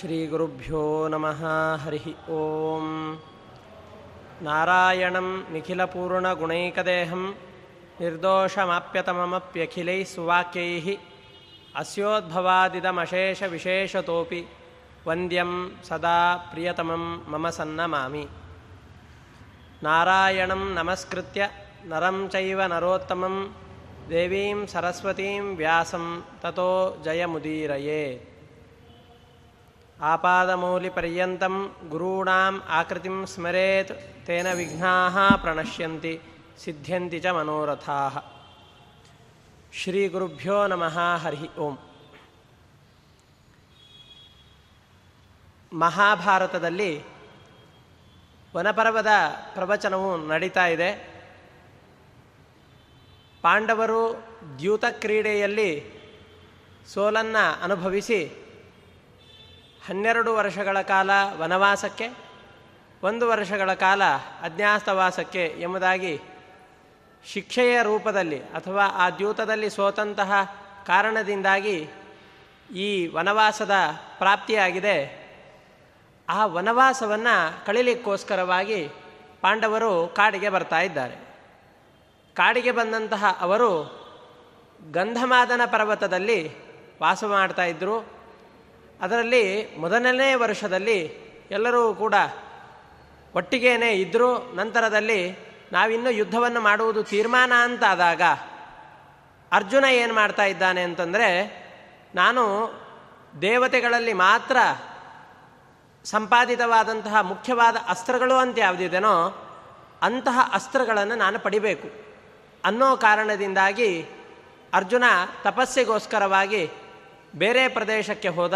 श्रीगुरुभ्यो नमः हरिः ॐ नारायणं निखिलपूर्णगुणैकदेहं निर्दोषमाप्यतममप्यखिलैः सुवाक्यैः अस्योद्भवादिदमशेषविशेषतोऽपि वन्द्यं सदा प्रियतमं मम सन्नमामि। नारायणं नमस्कृत्य नरं चैव नरोत्तमं देवीं सरस्वतीं व्यासं ततो ಆಪಾದಮೌಲಿ ಪರ್ಯಂತಂ ಗುರುಣಾಂ ಆಕೃತಿಂ ಸ್ಮರೇತ್ ತೇನ ವಿಘ್ನಾಃ ಪ್ರಣಶ್ಯಂತಿ ಸಿದ್ಧ್ಯಂತಿ ಚ ಮನೋರಥಾಃ ಶ್ರೀ ಗುರುಭ್ಯೋ ನಮಃ ಹರಿ ಓಂ ಮಹಾಭಾರತದಲ್ಲಿ ವನಪರ್ವದ ಪ್ರವಚನವು ನಡೀತಾ ಇದೆ. ಪಾಂಡವರು ದ್ಯೂತ ಕ್ರೀಡೆಯಲ್ಲಿ ಸೋಲನ್ನು ಅನುಭವಿಸಿ ಹನ್ನೆರಡು ವರ್ಷಗಳ ಕಾಲ ವನವಾಸಕ್ಕೆ, ಒಂದು ವರ್ಷಗಳ ಕಾಲ ಅಜ್ಞಾಸ್ತವಾಸಕ್ಕೆ ಎಂಬುದಾಗಿ ಶಿಕ್ಷೆಯ ರೂಪದಲ್ಲಿ ಅಥವಾ ಆ ದ್ಯೂತದಲ್ಲಿ ಸೋತಂತಹ ಕಾರಣದಿಂದಾಗಿ ಈ ವನವಾಸದ ಪ್ರಾಪ್ತಿಯಾಗಿದೆ. ಆ ವನವಾಸವನ್ನು ಕಳಿಲಿಕ್ಕೋಸ್ಕರವಾಗಿ ಪಾಂಡವರು ಕಾಡಿಗೆ ಬರ್ತಾ ಇದ್ದಾರೆ. ಕಾಡಿಗೆ ಬಂದಂತಹ ಅವರು ಗಂಧಮಾದನ ಪರ್ವತದಲ್ಲಿ ವಾಸ ಮಾಡ್ತಾ ಇದ್ದರು ಅದರಲ್ಲಿ ಮೊದಲನೇ ವರ್ಷದಲ್ಲಿ ಎಲ್ಲರೂ ಕೂಡ ಒಟ್ಟಿಗೇನೆ ಇದ್ದರು ನಂತರದಲ್ಲಿ ನಾವಿನ್ನೂ ಯುದ್ಧವನ್ನು ಮಾಡುವುದು ತೀರ್ಮಾನ ಅಂತಾದಾಗ ಅರ್ಜುನ ಏನು ಮಾಡ್ತಾ ಇದ್ದಾನೆ ಅಂತಂದರೆ ನಾನು ದೇವತೆಗಳಲ್ಲಿ ಮಾತ್ರ ಸಂಪಾದಿತವಾದಂತಹ ಮುಖ್ಯವಾದ ಅಸ್ತ್ರಗಳು ಅಂತ ಯಾವುದಿದೆನೋ ಅಂತಹ ಅಸ್ತ್ರಗಳನ್ನು ನಾನು ಪಡಿಬೇಕು ಅನ್ನೋ ಕಾರಣದಿಂದಾಗಿ ಅರ್ಜುನ ತಪಸ್ಸಿಗೋಸ್ಕರವಾಗಿ ಬೇರೆ ಪ್ರದೇಶಕ್ಕೆ ಹೋದ.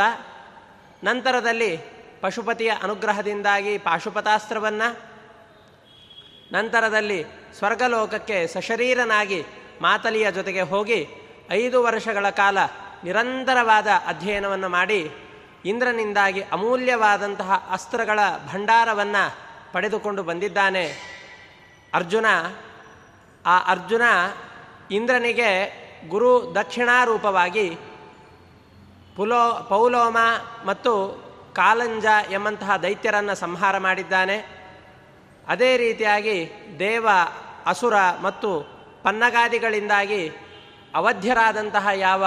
ನಂತರದಲ್ಲಿ ಪಶುಪತಿಯ ಅನುಗ್ರಹದಿಂದಾಗಿ ಪಾಶುಪತಾಸ್ತ್ರವನ್ನು, ನಂತರದಲ್ಲಿ ಸ್ವರ್ಗಲೋಕಕ್ಕೆ ಸಶರೀರನಾಗಿ ಮಾತಲಿಯ ಜೊತೆಗೆ ಹೋಗಿ ಐದು ವರ್ಷಗಳ ಕಾಲ ನಿರಂತರವಾದ ಅಧ್ಯಯನವನ್ನು ಮಾಡಿ ಇಂದ್ರನಿಂದಾಗಿ ಅಮೂಲ್ಯವಾದಂತಹ ಅಸ್ತ್ರಗಳ ಭಂಡಾರವನ್ನು ಪಡೆದುಕೊಂಡು ಬಂದಿದ್ದಾನೆ. ಅರ್ಜುನ, ಆ ಅರ್ಜುನ ಇಂದ್ರನಿಗೆ ಗುರು ದಕ್ಷಿಣಾರೂಪವಾಗಿ ಪುಲೋ, ಪೌಲೋಮ ಮತ್ತು ಕಾಲಂಜ ಎಂಬಂತಹ ದೈತ್ಯರನ್ನು ಸಂಹಾರ ಮಾಡಿದ್ದಾನೆ. ಅದೇ ರೀತಿಯಾಗಿ ದೇವ, ಅಸುರ ಮತ್ತು ಪನ್ನಗಾದಿಗಳಿಂದಾಗಿ ಅವಧ್ಯರಾದಂತಹ ಯಾವ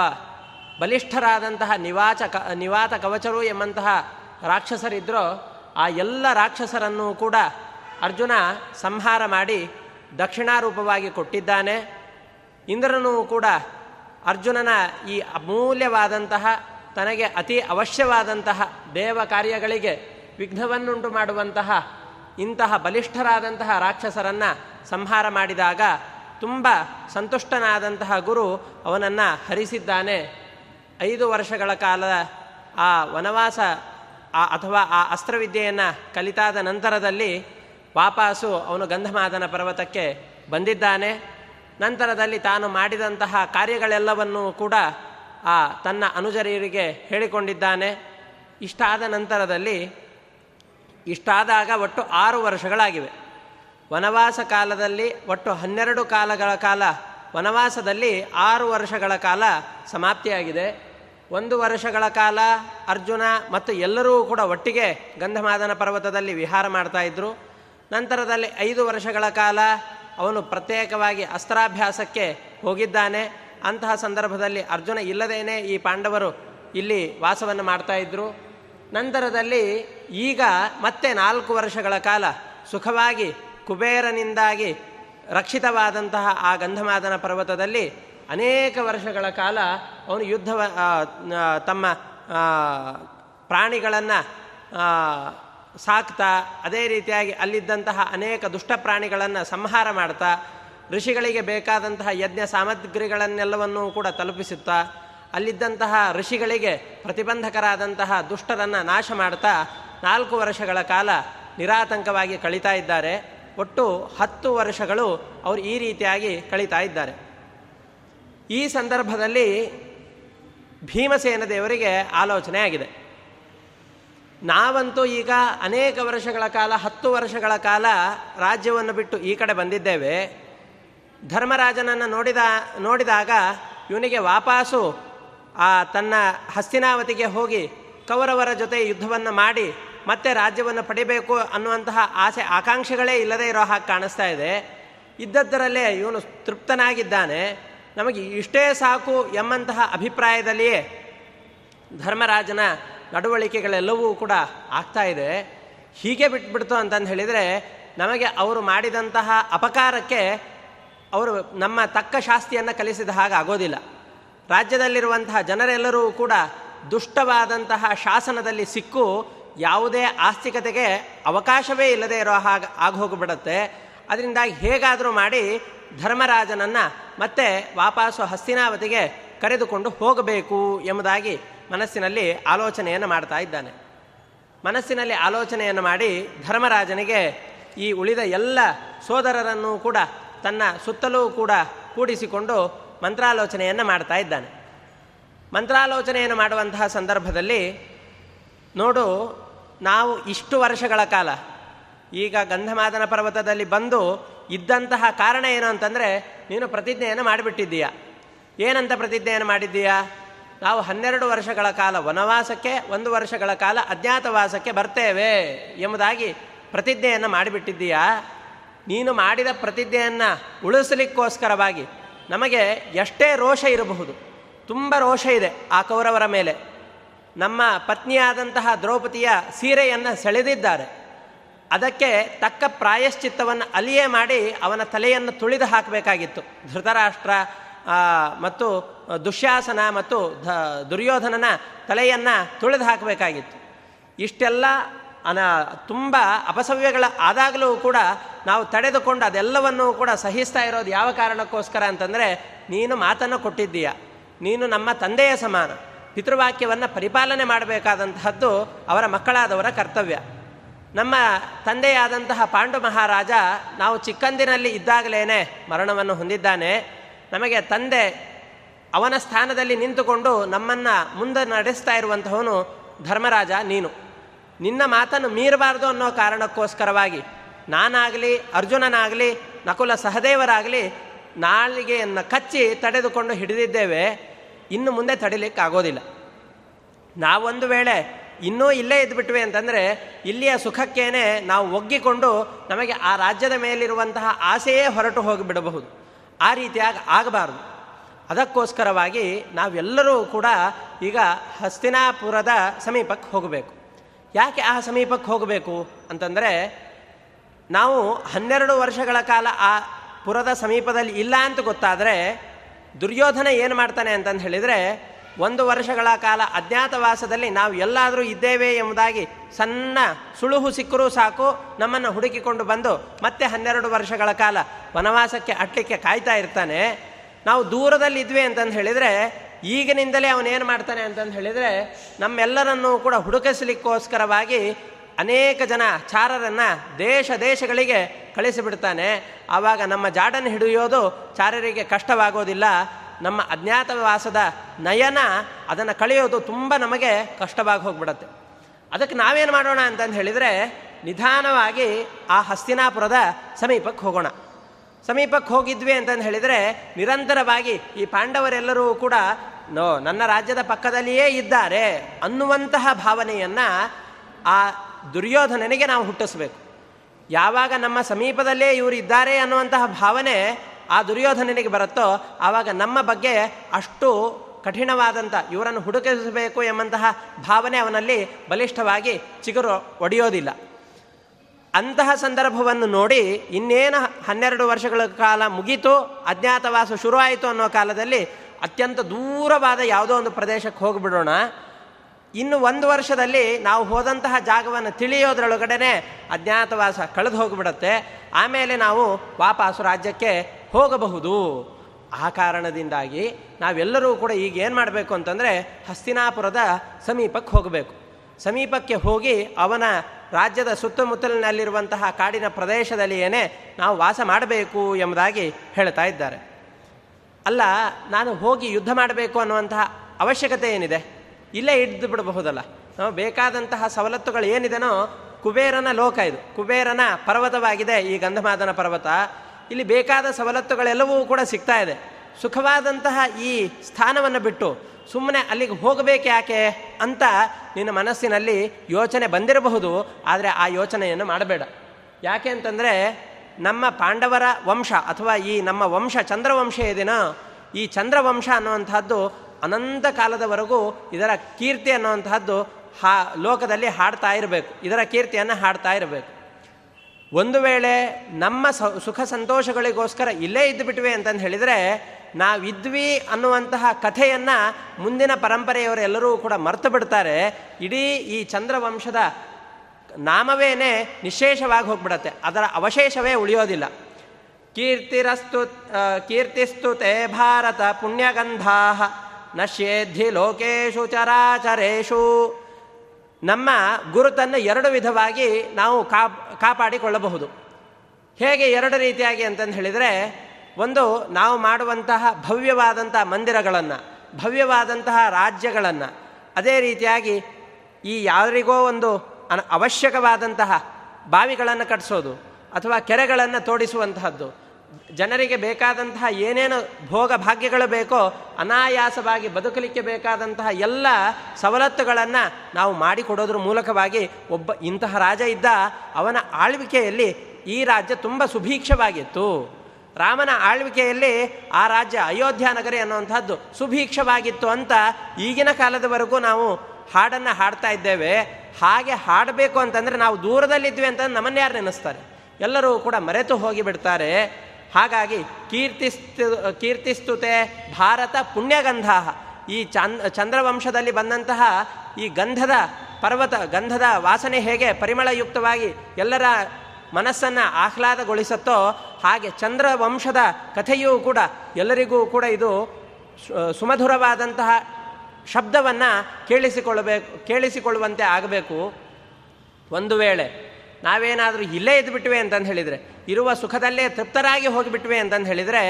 ಬಲಿಷ್ಠರಾದಂತಹ ನಿವಾಚ ಕ, ನಿವಾತ ಕವಚರು ಎಂಬಂತಹ ರಾಕ್ಷಸರಿದ್ದರೋ ಆ ಎಲ್ಲ ರಾಕ್ಷಸರನ್ನು ಕೂಡ ಅರ್ಜುನ ಸಂಹಾರ ಮಾಡಿ ದಕ್ಷಿಣಾರೂಪವಾಗಿ ಕೊಟ್ಟಿದ್ದಾನೆ. ಇಂದ್ರನೂ ಕೂಡ ಅರ್ಜುನನ ಈ ಅಮೂಲ್ಯವಾದಂತಹ ತನಗೆ ಅತಿ ಅವಶ್ಯವಾದಂತಹ ದೇವ ಕಾರ್ಯಗಳಿಗೆ ವಿಘ್ನವನ್ನುಂಟು ಮಾಡುವಂತಹ ಇಂತಹ ಬಲಿಷ್ಠರಾದಂತಹ ರಾಕ್ಷಸರನ್ನು ಸಂಹಾರ ಮಾಡಿದಾಗ ತುಂಬ ಸಂತುಷ್ಟನಾದಂತಹ ಗುರು ಅವನನ್ನು ಹರಿಸಿದ್ದಾನೆ. ಐದು ವರ್ಷಗಳ ಕಾಲ ಆ ವನವಾಸ, ಆ ಅಥವಾ ಆ ಅಸ್ತ್ರವಿದ್ಯೆಯನ್ನು ಕಲಿತಾದ ನಂತರದಲ್ಲಿ ವಾಪಾಸು ಅವನು ಗಂಧಮಾದನ ಪರ್ವತಕ್ಕೆ ಬಂದಿದ್ದಾನೆ. ನಂತರದಲ್ಲಿ ತಾನು ಮಾಡಿದಂತಹ ಕಾರ್ಯಗಳೆಲ್ಲವನ್ನೂ ಕೂಡ ಆ ತನ್ನ ಅನುಜರಿಯರಿಗೆ ಹೇಳಿಕೊಂಡಿದ್ದಾನೆ. ಇಷ್ಟಾದ ನಂತರದಲ್ಲಿ ಇಷ್ಟಾದಾಗ ಒಟ್ಟು ಆರು ವರ್ಷಗಳಾಗಿವೆ. ವನವಾಸ ಕಾಲದಲ್ಲಿ ಒಟ್ಟು ಹನ್ನೆರಡು ಕಾಲಗಳ ಕಾಲ, ವನವಾಸದಲ್ಲಿ ಆರು ವರ್ಷಗಳ ಕಾಲ ಸಮಾಪ್ತಿಯಾಗಿದೆ. ಒಂದು ವರ್ಷಗಳ ಕಾಲ ಅರ್ಜುನ ಮತ್ತು ಎಲ್ಲರೂ ಕೂಡ ಒಟ್ಟಿಗೆ ಗಂಧಮಾದನ ಪರ್ವತದಲ್ಲಿ ವಿಹಾರ ಮಾಡ್ತಾ ಇದ್ದರು ನಂತರದಲ್ಲಿ ಐದು ವರ್ಷಗಳ ಕಾಲ ಅವನು ಪ್ರತ್ಯೇಕವಾಗಿ ಅಸ್ತ್ರಾಭ್ಯಾಸಕ್ಕೆ ಹೋಗಿದ್ದಾನೆ. ಅಂತಹ ಸಂದರ್ಭದಲ್ಲಿ ಅರ್ಜುನ ಇಲ್ಲದೇನೆ ಈ ಪಾಂಡವರು ಇಲ್ಲಿ ವಾಸವನ್ನು ಮಾಡ್ತಾ ಇದ್ದರು ನಂತರದಲ್ಲಿ ಈಗ ಮತ್ತೆ ನಾಲ್ಕು ವರ್ಷಗಳ ಕಾಲ ಸುಖವಾಗಿ ಕುಬೇರನಿಂದಾಗಿ ರಕ್ಷಿತವಾದಂತಹ ಆ ಗಂಧಮಾದನ ಪರ್ವತದಲ್ಲಿ ಅನೇಕ ವರ್ಷಗಳ ಕಾಲ ಅವನು ಯುದ್ಧ ತಮ್ಮ ಪ್ರಾಣಿಗಳನ್ನು ಸಾಕ್ತಾ, ಅದೇ ರೀತಿಯಾಗಿ ಅಲ್ಲಿದ್ದಂತಹ ಅನೇಕ ದುಷ್ಟ ಪ್ರಾಣಿಗಳನ್ನು ಸಂಹಾರ ಮಾಡ್ತಾ ಋಷಿಗಳಿಗೆ ಬೇಕಾದಂತಹ ಯಜ್ಞ ಸಾಮಗ್ರಿಗಳನ್ನೆಲ್ಲವನ್ನೂ ಕೂಡ ತಲುಪಿಸುತ್ತಾ, ಅಲ್ಲಿದ್ದಂತಹ ಋಷಿಗಳಿಗೆ ಪ್ರತಿಬಂಧಕರಾದಂತಹ ದುಷ್ಟರನ್ನು ನಾಶ ಮಾಡ್ತಾ ನಾಲ್ಕು ವರ್ಷಗಳ ಕಾಲ ನಿರಾತಂಕವಾಗಿ ಕಳೀತಾ ಇದ್ದಾರೆ. ಒಟ್ಟು ಹತ್ತು ವರ್ಷಗಳು ಅವರು ಈ ರೀತಿಯಾಗಿ ಕಳೀತಾ ಇದ್ದಾರೆ. ಈ ಸಂದರ್ಭದಲ್ಲಿ ಭೀಮಸೇನ ದೇವರಿಗೆ ಆಲೋಚನೆ ಆಗಿದೆ. ನಾವಂತೂ ಈಗ ಅನೇಕ ವರ್ಷಗಳ ಕಾಲ, ಹತ್ತು ವರ್ಷಗಳ ಕಾಲ ರಾಜ್ಯವನ್ನು ಬಿಟ್ಟು ಈ ಕಡೆ ಬಂದಿದ್ದೇವೆ. ಧರ್ಮರಾಜನನ್ನು ನೋಡಿದ, ನೋಡಿದಾಗ ಇವನಿಗೆ ವಾಪಾಸು, ಆ ತನ್ನ ಹಸ್ತಿನಾವತಿಗೆ ಹೋಗಿ ಕೌರವರ ಜೊತೆ ಯುದ್ಧವನ್ನು ಮಾಡಿ ಮತ್ತೆ ರಾಜ್ಯವನ್ನು ಪಡಿಬೇಕು ಅನ್ನುವಂತಹ ಆಸೆ, ಆಕಾಂಕ್ಷೆಗಳೇ ಇಲ್ಲದೆ ಇರೋ ಹಾಗೆ ಕಾಣಿಸ್ತಾ ಇದೆ. ಇದ್ದದ್ದರಲ್ಲೇ ಇವನು ತೃಪ್ತನಾಗಿದ್ದಾನೆ. ನಮಗೆ ಇಷ್ಟೇ ಸಾಕು ಎಂಬಂತಹ ಅಭಿಪ್ರಾಯದಲ್ಲಿಯೇ ಧರ್ಮರಾಜನ ನಡವಳಿಕೆಗಳೆಲ್ಲವೂ ಕೂಡ ಆಗ್ತಾ ಇದೆ. ಹೀಗೆ ಬಿಟ್ಬಿಡ್ತು ಅಂತಂದು ಹೇಳಿದರೆ ನಮಗೆ ಅವರು ಮಾಡಿದಂತಹ ಅಪಕಾರಕ್ಕೆ ಅವರು ನಮ್ಮ ತಕ್ಕ ಶಾಸ್ತಿಯನ್ನು ಕಲಿಸಿದ ಹಾಗೆ ಆಗೋದಿಲ್ಲ. ರಾಜ್ಯದಲ್ಲಿರುವಂತಹ ಜನರೆಲ್ಲರೂ ಕೂಡ ದುಷ್ಟವಾದಂತಹ ಶಾಸನದಲ್ಲಿ ಸಿಕ್ಕು ಯಾವುದೇ ಆಸ್ತಿಕತೆಗೆ ಅವಕಾಶವೇ ಇಲ್ಲದೆ ಇರೋ ಹಾಗೆ ಆಗೋಗ್ಬಿಡತ್ತೆ. ಅದರಿಂದಾಗಿ ಹೇಗಾದರೂ ಮಾಡಿ ಧರ್ಮರಾಜನನ್ನು ಮತ್ತೆ ವಾಪಸ್ಸು ಹಸ್ತಿನಾವತಿಗೆ ಕರೆದುಕೊಂಡು ಹೋಗಬೇಕು ಎಂಬುದಾಗಿ ಮನಸ್ಸಿನಲ್ಲಿ ಆಲೋಚನೆಯನ್ನು ಮಾಡ್ತಾ ಇದ್ದಾನೆ. ಮನಸ್ಸಿನಲ್ಲಿ ಆಲೋಚನೆಯನ್ನು ಮಾಡಿ ಧರ್ಮರಾಜನಿಗೆ ಈ ಉಳಿದ ಎಲ್ಲ ಸೋದರರನ್ನು ಕೂಡ ತನ್ನ ಸುತ್ತಲೂ ಕೂಡ ಕೂಡಿಸಿಕೊಂಡು ಮಂತ್ರಾಲೋಚನೆಯನ್ನು ಮಾಡ್ತಾ ಇದ್ದಾನೆ. ಮಂತ್ರಾಲೋಚನೆಯನ್ನು ಮಾಡುವಂತಹ ಸಂದರ್ಭದಲ್ಲಿ, ನೋಡು, ನಾವು ಇಷ್ಟು ವರ್ಷಗಳ ಕಾಲ ಈಗ ಗಂಧಮಾದನ ಪರ್ವತದಲ್ಲಿ ಬಂದು ಇದ್ದಂತಹ ಕಾರಣ ಏನು ಅಂತಂದರೆ, ನೀನು ಪ್ರತಿಜ್ಞೆಯನ್ನು ಮಾಡಿಬಿಟ್ಟಿದ್ದೀಯ. ಏನಂತ ಪ್ರತಿಜ್ಞೆಯನ್ನು ಮಾಡಿದ್ದೀಯಾ? ನಾವು ಹನ್ನೆರಡು ವರ್ಷಗಳ ಕಾಲ ವನವಾಸಕ್ಕೆ, ಒಂದು ವರ್ಷಗಳ ಕಾಲ ಅಜ್ಞಾತವಾಸಕ್ಕೆ ಬರ್ತೇವೆ ಎಂಬುದಾಗಿ ಪ್ರತಿಜ್ಞೆಯನ್ನು ಮಾಡಿಬಿಟ್ಟಿದ್ದೀಯಾ? ನೀನು ಮಾಡಿದ ಪ್ರತಿಜ್ಞೆಯನ್ನು ಉಳಿಸಲಿಕ್ಕೋಸ್ಕರವಾಗಿ ನಮಗೆ ಎಷ್ಟೇ ರೋಷ ಇರಬಹುದು, ತುಂಬ ರೋಷ ಇದೆ ಆ ಕೌರವರ ಮೇಲೆ. ನಮ್ಮ ಪತ್ನಿಯಾದಂತಹ ದ್ರೌಪದಿಯ ಸೀರೆಯನ್ನು ಸೆಳೆದಿದ್ದಾರೆ. ಅದಕ್ಕೆ ತಕ್ಕ ಪ್ರಾಯಶ್ಚಿತ್ತವನ್ನು ಅಲ್ಲಿಯೇ ಮಾಡಿ ಅವನ ತಲೆಯನ್ನು ತುಳಿದು ಹಾಕಬೇಕಾಗಿತ್ತು. ಧೃತರಾಷ್ಟ್ರ ಮತ್ತು ದುಶ್ಯಾಸನ ಮತ್ತು ದುರ್ಯೋಧನನ ತಲೆಯನ್ನು ತುಳಿದು ಹಾಕಬೇಕಾಗಿತ್ತು. ಇಷ್ಟೆಲ್ಲ ಅನ ತುಂಬ ಅಪಸವ್ಯಗಳ ಆದಾಗಲೂ ಕೂಡ ನಾವು ತಡೆದುಕೊಂಡು ಅದೆಲ್ಲವನ್ನೂ ಕೂಡ ಸಹಿಸ್ತಾ ಇರೋದು ಯಾವ ಕಾರಣಕ್ಕೋಸ್ಕರ ಅಂತಂದರೆ, ನೀನು ಮಾತನ್ನು ಕೊಟ್ಟಿದ್ದೀಯ, ನೀನು ನಮ್ಮ ತಂದೆಯ ಸಮಾನ, ಪಿತೃವಾಕ್ಯವನ್ನು ಪರಿಪಾಲನೆ ಮಾಡಬೇಕಾದಂತಹದ್ದು ಅವರ ಮಕ್ಕಳಾದವರ ಕರ್ತವ್ಯ. ನಮ್ಮ ತಂದೆಯಾದಂತಹ ಪಾಂಡು ಮಹಾರಾಜ ನಾವು ಚಿಕ್ಕಂದಿನಲ್ಲಿ ಇದ್ದಾಗಲೇ ಮರಣವನ್ನು ಹೊಂದಿದ್ದಾನೆ. ನಮಗೆ ತಂದೆ ಅವನ ಸ್ಥಾನದಲ್ಲಿ ನಿಂತುಕೊಂಡು ನಮ್ಮನ್ನು ಮುಂದೆ ನಡೆಸ್ತಾ ಇರುವಂತಹವನು ಧರ್ಮರಾಜ ನೀನು. ನಿನ್ನ ಮಾತನ್ನು ಮೀರಬಾರ್ದು ಅನ್ನೋ ಕಾರಣಕ್ಕೋಸ್ಕರವಾಗಿ ನಾನಾಗಲಿ, ಅರ್ಜುನನಾಗಲಿ, ನಕುಲ ಸಹದೇವರಾಗಲಿ ನಾಳಿಗೆಯನ್ನು ಕಚ್ಚಿ ತಡೆದುಕೊಂಡು ಹಿಡಿದಿದ್ದೇವೆ, ಇನ್ನು ಮುಂದೆ ತಡಿಲಿಕ್ಕಾಗೋದಿಲ್ಲ. ನಾವೊಂದು ವೇಳೆ ಇನ್ನೂ ಇಲ್ಲೇ ಇದ್ಬಿಟ್ವಿ ಅಂತಂದರೆ ಇಲ್ಲಿಯ ಸುಖಕ್ಕೇನೆ ನಾವು ಒಗ್ಗಿಕೊಂಡು ನಮಗೆ ಆ ರಾಜ್ಯದ ಮೇಲಿರುವಂತಹ ಆಸೆಯೇ ಹೊರಟು ಹೋಗಿಬಿಡಬಹುದು. ಆ ರೀತಿಯಾಗಿ ಆಗಬಾರ್ದು. ಅದಕ್ಕೋಸ್ಕರವಾಗಿ ನಾವೆಲ್ಲರೂ ಕೂಡ ಈಗ ಹಸ್ತಿನಾಪುರದ ಸಮೀಪಕ್ಕೆ ಹೋಗಬೇಕು. ಯಾಕೆ ಆ ಸಮೀಪಕ್ಕೆ ಹೋಗಬೇಕು ಅಂತಂದರೆ ನಾವು ಹನ್ನೆರಡು ವರ್ಷಗಳ ಕಾಲ ಆ ಪುರದ ಸಮೀಪದಲ್ಲಿ ಇಲ್ಲ ಅಂತ ಗೊತ್ತಾದರೆ ದುರ್ಯೋಧನ ಏನು ಮಾಡ್ತಾನೆ ಅಂತಂದು ಹೇಳಿದರೆ ಒಂದು ವರ್ಷಗಳ ಕಾಲ ಅಜ್ಞಾತವಾಸದಲ್ಲಿ ನಾವು ಎಲ್ಲಾದರೂ ಇದ್ದೇವೆ ಎಂಬುದಾಗಿ ಸಣ್ಣ ಸುಳುಹು ಸಿಕ್ಕರೂ ಸಾಕು, ನಮ್ಮನ್ನು ಹುಡುಕಿಕೊಂಡು ಬಂದು ಮತ್ತೆ ಹನ್ನೆರಡು ವರ್ಷಗಳ ಕಾಲ ವನವಾಸಕ್ಕೆ ಅಟ್ಲಿಕ್ಕೆ ಕಾಯ್ತಾ ಇರ್ತಾನೆ. ನಾವು ದೂರದಲ್ಲಿ ಇದ್ವಿ ಅಂತಂದು ಹೇಳಿದರೆ ಈಗಿನಿಂದಲೇ ಅವನೇನು ಮಾಡ್ತಾನೆ ಅಂತಂದು ಹೇಳಿದರೆ ನಮ್ಮೆಲ್ಲರನ್ನೂ ಕೂಡ ಹುಡುಕಿಸಲಿಕ್ಕೋಸ್ಕರವಾಗಿ ಅನೇಕ ಜನ ಚಾರರನ್ನು ದೇಶ ದೇಶಗಳಿಗೆ ಕಳಿಸಿಬಿಡ್ತಾನೆ. ಆವಾಗ ನಮ್ಮ ಜಾಡನ್ನು ಹಿಡಿಯೋದು ಚಾರರಿಗೆ ಕಷ್ಟವಾಗೋದಿಲ್ಲ. ನಮ್ಮ ಅಜ್ಞಾತವಾಸದ ನಯನ ಅದನ್ನು ಕಳೆಯೋದು ತುಂಬ ನಮಗೆ ಕಷ್ಟವಾಗಿ ಹೋಗ್ಬಿಡತ್ತೆ. ಅದಕ್ಕೆ ನಾವೇನು ಮಾಡೋಣ ಅಂತಂದು ಹೇಳಿದರೆ ನಿಧಾನವಾಗಿ ಆ ಹಸ್ತಿನಾಪುರದ ಸಮೀಪಕ್ಕೆ ಹೋಗೋಣ. ಸಮೀಪಕ್ಕೆ ಹೋಗಿದ್ವಿ ಅಂತಂದು ಹೇಳಿದರೆ ನಿರಂತರವಾಗಿ ಈ ಪಾಂಡವರೆಲ್ಲರೂ ಕೂಡ, ನೋ, ನನ್ನ ರಾಜ್ಯದ ಪಕ್ಕದಲ್ಲಿಯೇ ಇದ್ದಾರೆ ಅನ್ನುವಂತಹ ಭಾವನೆಯನ್ನು ಆ ದುರ್ಯೋಧನನಿಗೆ ನಾವು ಹುಟ್ಟಿಸ್ಬೇಕು. ಯಾವಾಗ ನಮ್ಮ ಸಮೀಪದಲ್ಲೇ ಇವರು ಇದ್ದಾರೆ ಅನ್ನುವಂತಹ ಭಾವನೆ ಆ ದುರ್ಯೋಧನನಿಗೆ ಬರುತ್ತೋ, ಆವಾಗ ನಮ್ಮ ಬಗ್ಗೆ ಅಷ್ಟು ಕಠಿಣವಾದಂಥ ಇವರನ್ನು ಹುಡುಕಿಸಬೇಕು ಎಂಬಂತಹ ಭಾವನೆ ಅವನಲ್ಲಿ ಬಲಿಷ್ಠವಾಗಿ ಚಿಗುರು ಒಡೆಯೋದಿಲ್ಲ. ಅಂತಹ ಸಂದರ್ಭವನ್ನು ನೋಡಿ ಇನ್ನೇನು ಹನ್ನೆರಡು ವರ್ಷಗಳ ಕಾಲ ಮುಗೀತು, ಅಜ್ಞಾತವಾಸ ಶುರುವಾಯಿತು ಅನ್ನೋ ಕಾಲದಲ್ಲಿ ಅತ್ಯಂತ ದೂರವಾದ ಯಾವುದೋ ಒಂದು ಪ್ರದೇಶಕ್ಕೆ ಹೋಗಿಬಿಡೋಣ. ಇನ್ನು ಒಂದು ವರ್ಷದಲ್ಲಿ ನಾವು ಹೋದಂತಹ ಜಾಗವನ್ನು ತಿಳಿಯೋದ್ರೊಳಗಡೆ ಅಜ್ಞಾತವಾಸ ಕಳೆದು ಹೋಗಿಬಿಡತ್ತೆ. ಆಮೇಲೆ ನಾವು ವಾಪಸ್ಸು ರಾಜ್ಯಕ್ಕೆ ಹೋಗಬಹುದು. ಆ ಕಾರಣದಿಂದಾಗಿ ನಾವೆಲ್ಲರೂ ಕೂಡ ಈಗ ಏನು ಮಾಡಬೇಕು ಅಂತಂದರೆ ಹಸ್ತಿನಾಪುರದ ಸಮೀಪಕ್ಕೆ ಹೋಗಬೇಕು. ಸಮೀಪಕ್ಕೆ ಹೋಗಿ ಅವನ ರಾಜ್ಯದ ಸುತ್ತಮುತ್ತಲಿನಲ್ಲಿರುವಂತಹ ಕಾಡಿನ ಪ್ರದೇಶದಲ್ಲಿ ಏನೇ ನಾವು ವಾಸ ಮಾಡಬೇಕು ಎಂಬುದಾಗಿ ಹೇಳ್ತಾ ಇದ್ದಾರೆ. ಅಲ್ಲ, ನಾನು ಹೋಗಿ ಯುದ್ಧ ಮಾಡಬೇಕು ಅನ್ನುವಂತಹ ಅವಶ್ಯಕತೆ ಏನಿದೆ? ಇಲ್ಲೇ ಹಿಡಿದು ಬಿಡಬಹುದಲ್ಲ. ನಾವು ಬೇಕಾದಂತಹ ಸವಲತ್ತುಗಳು ಏನಿದೆನೋ ಕುಬೇರನ ಲೋಕ ಇದು. ಕುಬೇರನ ಪರ್ವತವಾಗಿದೆ ಈ ಗಂಧಮಾದನ ಪರ್ವತ. ಇಲ್ಲಿ ಬೇಕಾದ ಸವಲತ್ತುಗಳೆಲ್ಲವೂ ಕೂಡ ಸಿಗ್ತಾ ಇದೆ. ಸುಖವಾದಂತಹ ಈ ಸ್ಥಾನವನ್ನು ಬಿಟ್ಟು ಸುಮ್ಮನೆ ಅಲ್ಲಿಗೆ ಹೋಗಬೇಕು ಯಾಕೆ ಅಂತ ನಿನ್ನ ಮನಸ್ಸಿನಲ್ಲಿ ಯೋಚನೆ ಬಂದಿರಬಹುದು, ಆದರೆ ಆ ಯೋಚನೆಯನ್ನು ಮಾಡಬೇಡ. ಯಾಕೆ ಅಂತಂದರೆ ನಮ್ಮ ಪಾಂಡವರ ವಂಶ ಅಥವಾ ಈ ನಮ್ಮ ವಂಶ ಚಂದ್ರವಂಶ ಏದೇನೋ ಈ ಚಂದ್ರವಂಶ ಅನ್ನುವಂಥದ್ದು ಅನಂತ ಕಾಲದವರೆಗೂ ಇದರ ಕೀರ್ತಿ ಅನ್ನುವಂತಹದ್ದು ಹಾ, ಲೋಕದಲ್ಲಿ ಹಾಡ್ತಾ ಇರಬೇಕು. ಇದರ ಕೀರ್ತಿಯನ್ನು ಹಾಡ್ತಾ ಇರಬೇಕು. ಒಂದು ವೇಳೆ ನಮ್ಮ ಸುಖ ಸಂತೋಷಗಳಿಗೋಸ್ಕರ ಇಲ್ಲೇ ಇದ್ದು ಬಿಟ್ವಿ ಅಂತಂದು ಹೇಳಿದರೆ ನಾವಿದ್ವಿ ಅನ್ನುವಂತಹ ಕಥೆಯನ್ನು ಮುಂದಿನ ಪರಂಪರೆಯವರೆಲ್ಲರೂ ಕೂಡ ಮರೆತು ಬಿಡ್ತಾರೆ. ಇಡೀ ಈ ಚಂದ್ರವಂಶದ ನಾಮವೇನೆ ನಿಶೇಷವಾಗಿ ಹೋಗ್ಬಿಡತ್ತೆ. ಅದರ ಅವಶೇಷವೇ ಉಳಿಯೋದಿಲ್ಲ. ಕೀರ್ತಿರಸ್ತು ಕೀರ್ತಿಸ್ತು ತೇ ಭಾರತ ಪುಣ್ಯಗಂಧಾ ನಶ್ಯೇದ್ಧಿ ಲೋಕೇಶು ಚರಾಚರೇಶು. ನಮ್ಮ ಗುರುತನ್ನು ಎರಡು ವಿಧವಾಗಿ ನಾವು ಕಾಪ್, ಕಾಪಾಡಿಕೊಳ್ಳಬಹುದು. ಹೇಗೆ ಎರಡು ರೀತಿಯಾಗಿ ಅಂತಂದು ಹೇಳಿದರೆ ಒಂದು ನಾವು ಮಾಡುವಂತಹ ಭವ್ಯವಾದಂತಹ ಮಂದಿರಗಳನ್ನು, ಭವ್ಯವಾದಂತಹ ರಾಜ್ಯಗಳನ್ನು, ಅದೇ ರೀತಿಯಾಗಿ ಈ ಯಾರಿಗೋ ಒಂದು ಅನ ಅವಶ್ಯಕವಾದಂತಹ ಬಾವಿಗಳನ್ನು ಕಟ್ಟಿಸೋದು ಅಥವಾ ಕೆರೆಗಳನ್ನು ತೋಡಿಸುವಂತಹದ್ದು. ಜನರಿಗೆ ಬೇಕಾದಂತಹ ಏನೇನು ಭೋಗ ಭಾಗ್ಯಗಳು ಬೇಕೋ ಅನಾಯಾಸವಾಗಿ ಬದುಕಲಿಕ್ಕೆ ಬೇಕಾದಂತಹ ಎಲ್ಲ ಸವಲತ್ತುಗಳನ್ನು ನಾವು ಮಾಡಿಕೊಡೋದ್ರ ಮೂಲಕವಾಗಿ ಒಬ್ಬ ಇಂತಹ ರಾಜ ಇದ್ದ ಅವನ ಆಳ್ವಿಕೆಯಲ್ಲಿ ಈ ರಾಜ್ಯ ತುಂಬ ಸುಭೀಕ್ಷವಾಗಿತ್ತು. ರಾಮನ ಆಳ್ವಿಕೆಯಲ್ಲಿ ಆ ರಾಜ್ಯ ಅಯೋಧ್ಯ ನಗರಿ ಅನ್ನುವಂಥದ್ದು ಸುಭೀಕ್ಷವಾಗಿತ್ತು ಅಂತ ಈಗಿನ ಕಾಲದವರೆಗೂ ನಾವು ಹಾಡನ್ನು ಹಾಡ್ತಾ ಇದ್ದೇವೆ. ಹಾಗೆ ಹಾಡಬೇಕು ಅಂತಂದರೆ ನಾವು ದೂರದಲ್ಲಿದ್ವಿ ಅಂತ ನಮ್ಮನ್ನು ಯಾರು ನೆನೆಸ್ತಾರೆ? ಎಲ್ಲರೂ ಕೂಡ ಮರೆತು ಹೋಗಿಬಿಡ್ತಾರೆ. ಹಾಗಾಗಿ ಕೀರ್ತಿಸ್ತು, ಕೀರ್ತಿಸ್ತುತೆ ಭಾರತ ಪುಣ್ಯಗಂಧ ಈ ಚಂದ್, ಚಂದ್ರವಂಶದಲ್ಲಿ ಬಂದಂತಹ ಈ ಗಂಧದ ಪರ್ವತ, ಗಂಧದ ವಾಸನೆ ಹೇಗೆ ಪರಿಮಳಯುಕ್ತವಾಗಿ ಎಲ್ಲರ ಮನಸ್ಸನ್ನು ಆಹ್ಲಾದಗೊಳಿಸುತ್ತೋ ಹಾಗೆ ಚಂದ್ರ ವಂಶದ ಕಥೆಯೂ ಕೂಡ ಎಲ್ಲರಿಗೂ ಕೂಡ ಇದು ಸುಮಧುರವಾದಂತಹ ಶಬ್ದವನ್ನು ಕೇಳಿಸಿಕೊಳ್ಳಬೇಕು ಕೇಳಿಸಿಕೊಳ್ಳುವಂತೆ ಆಗಬೇಕು. ಒಂದು ವೇಳೆ ನಾವೇನಾದರೂ ಇಲ್ಲೇ ಇದ್ದುಬಿಟ್ವೆ ಅಂತಂದು ಹೇಳಿದರೆ, ಇರುವ ಸುಖದಲ್ಲೇ ತೃಪ್ತರಾಗಿ ಹೋಗಿಬಿಟ್ವೆ ಅಂತಂದು ಹೇಳಿದರೆ,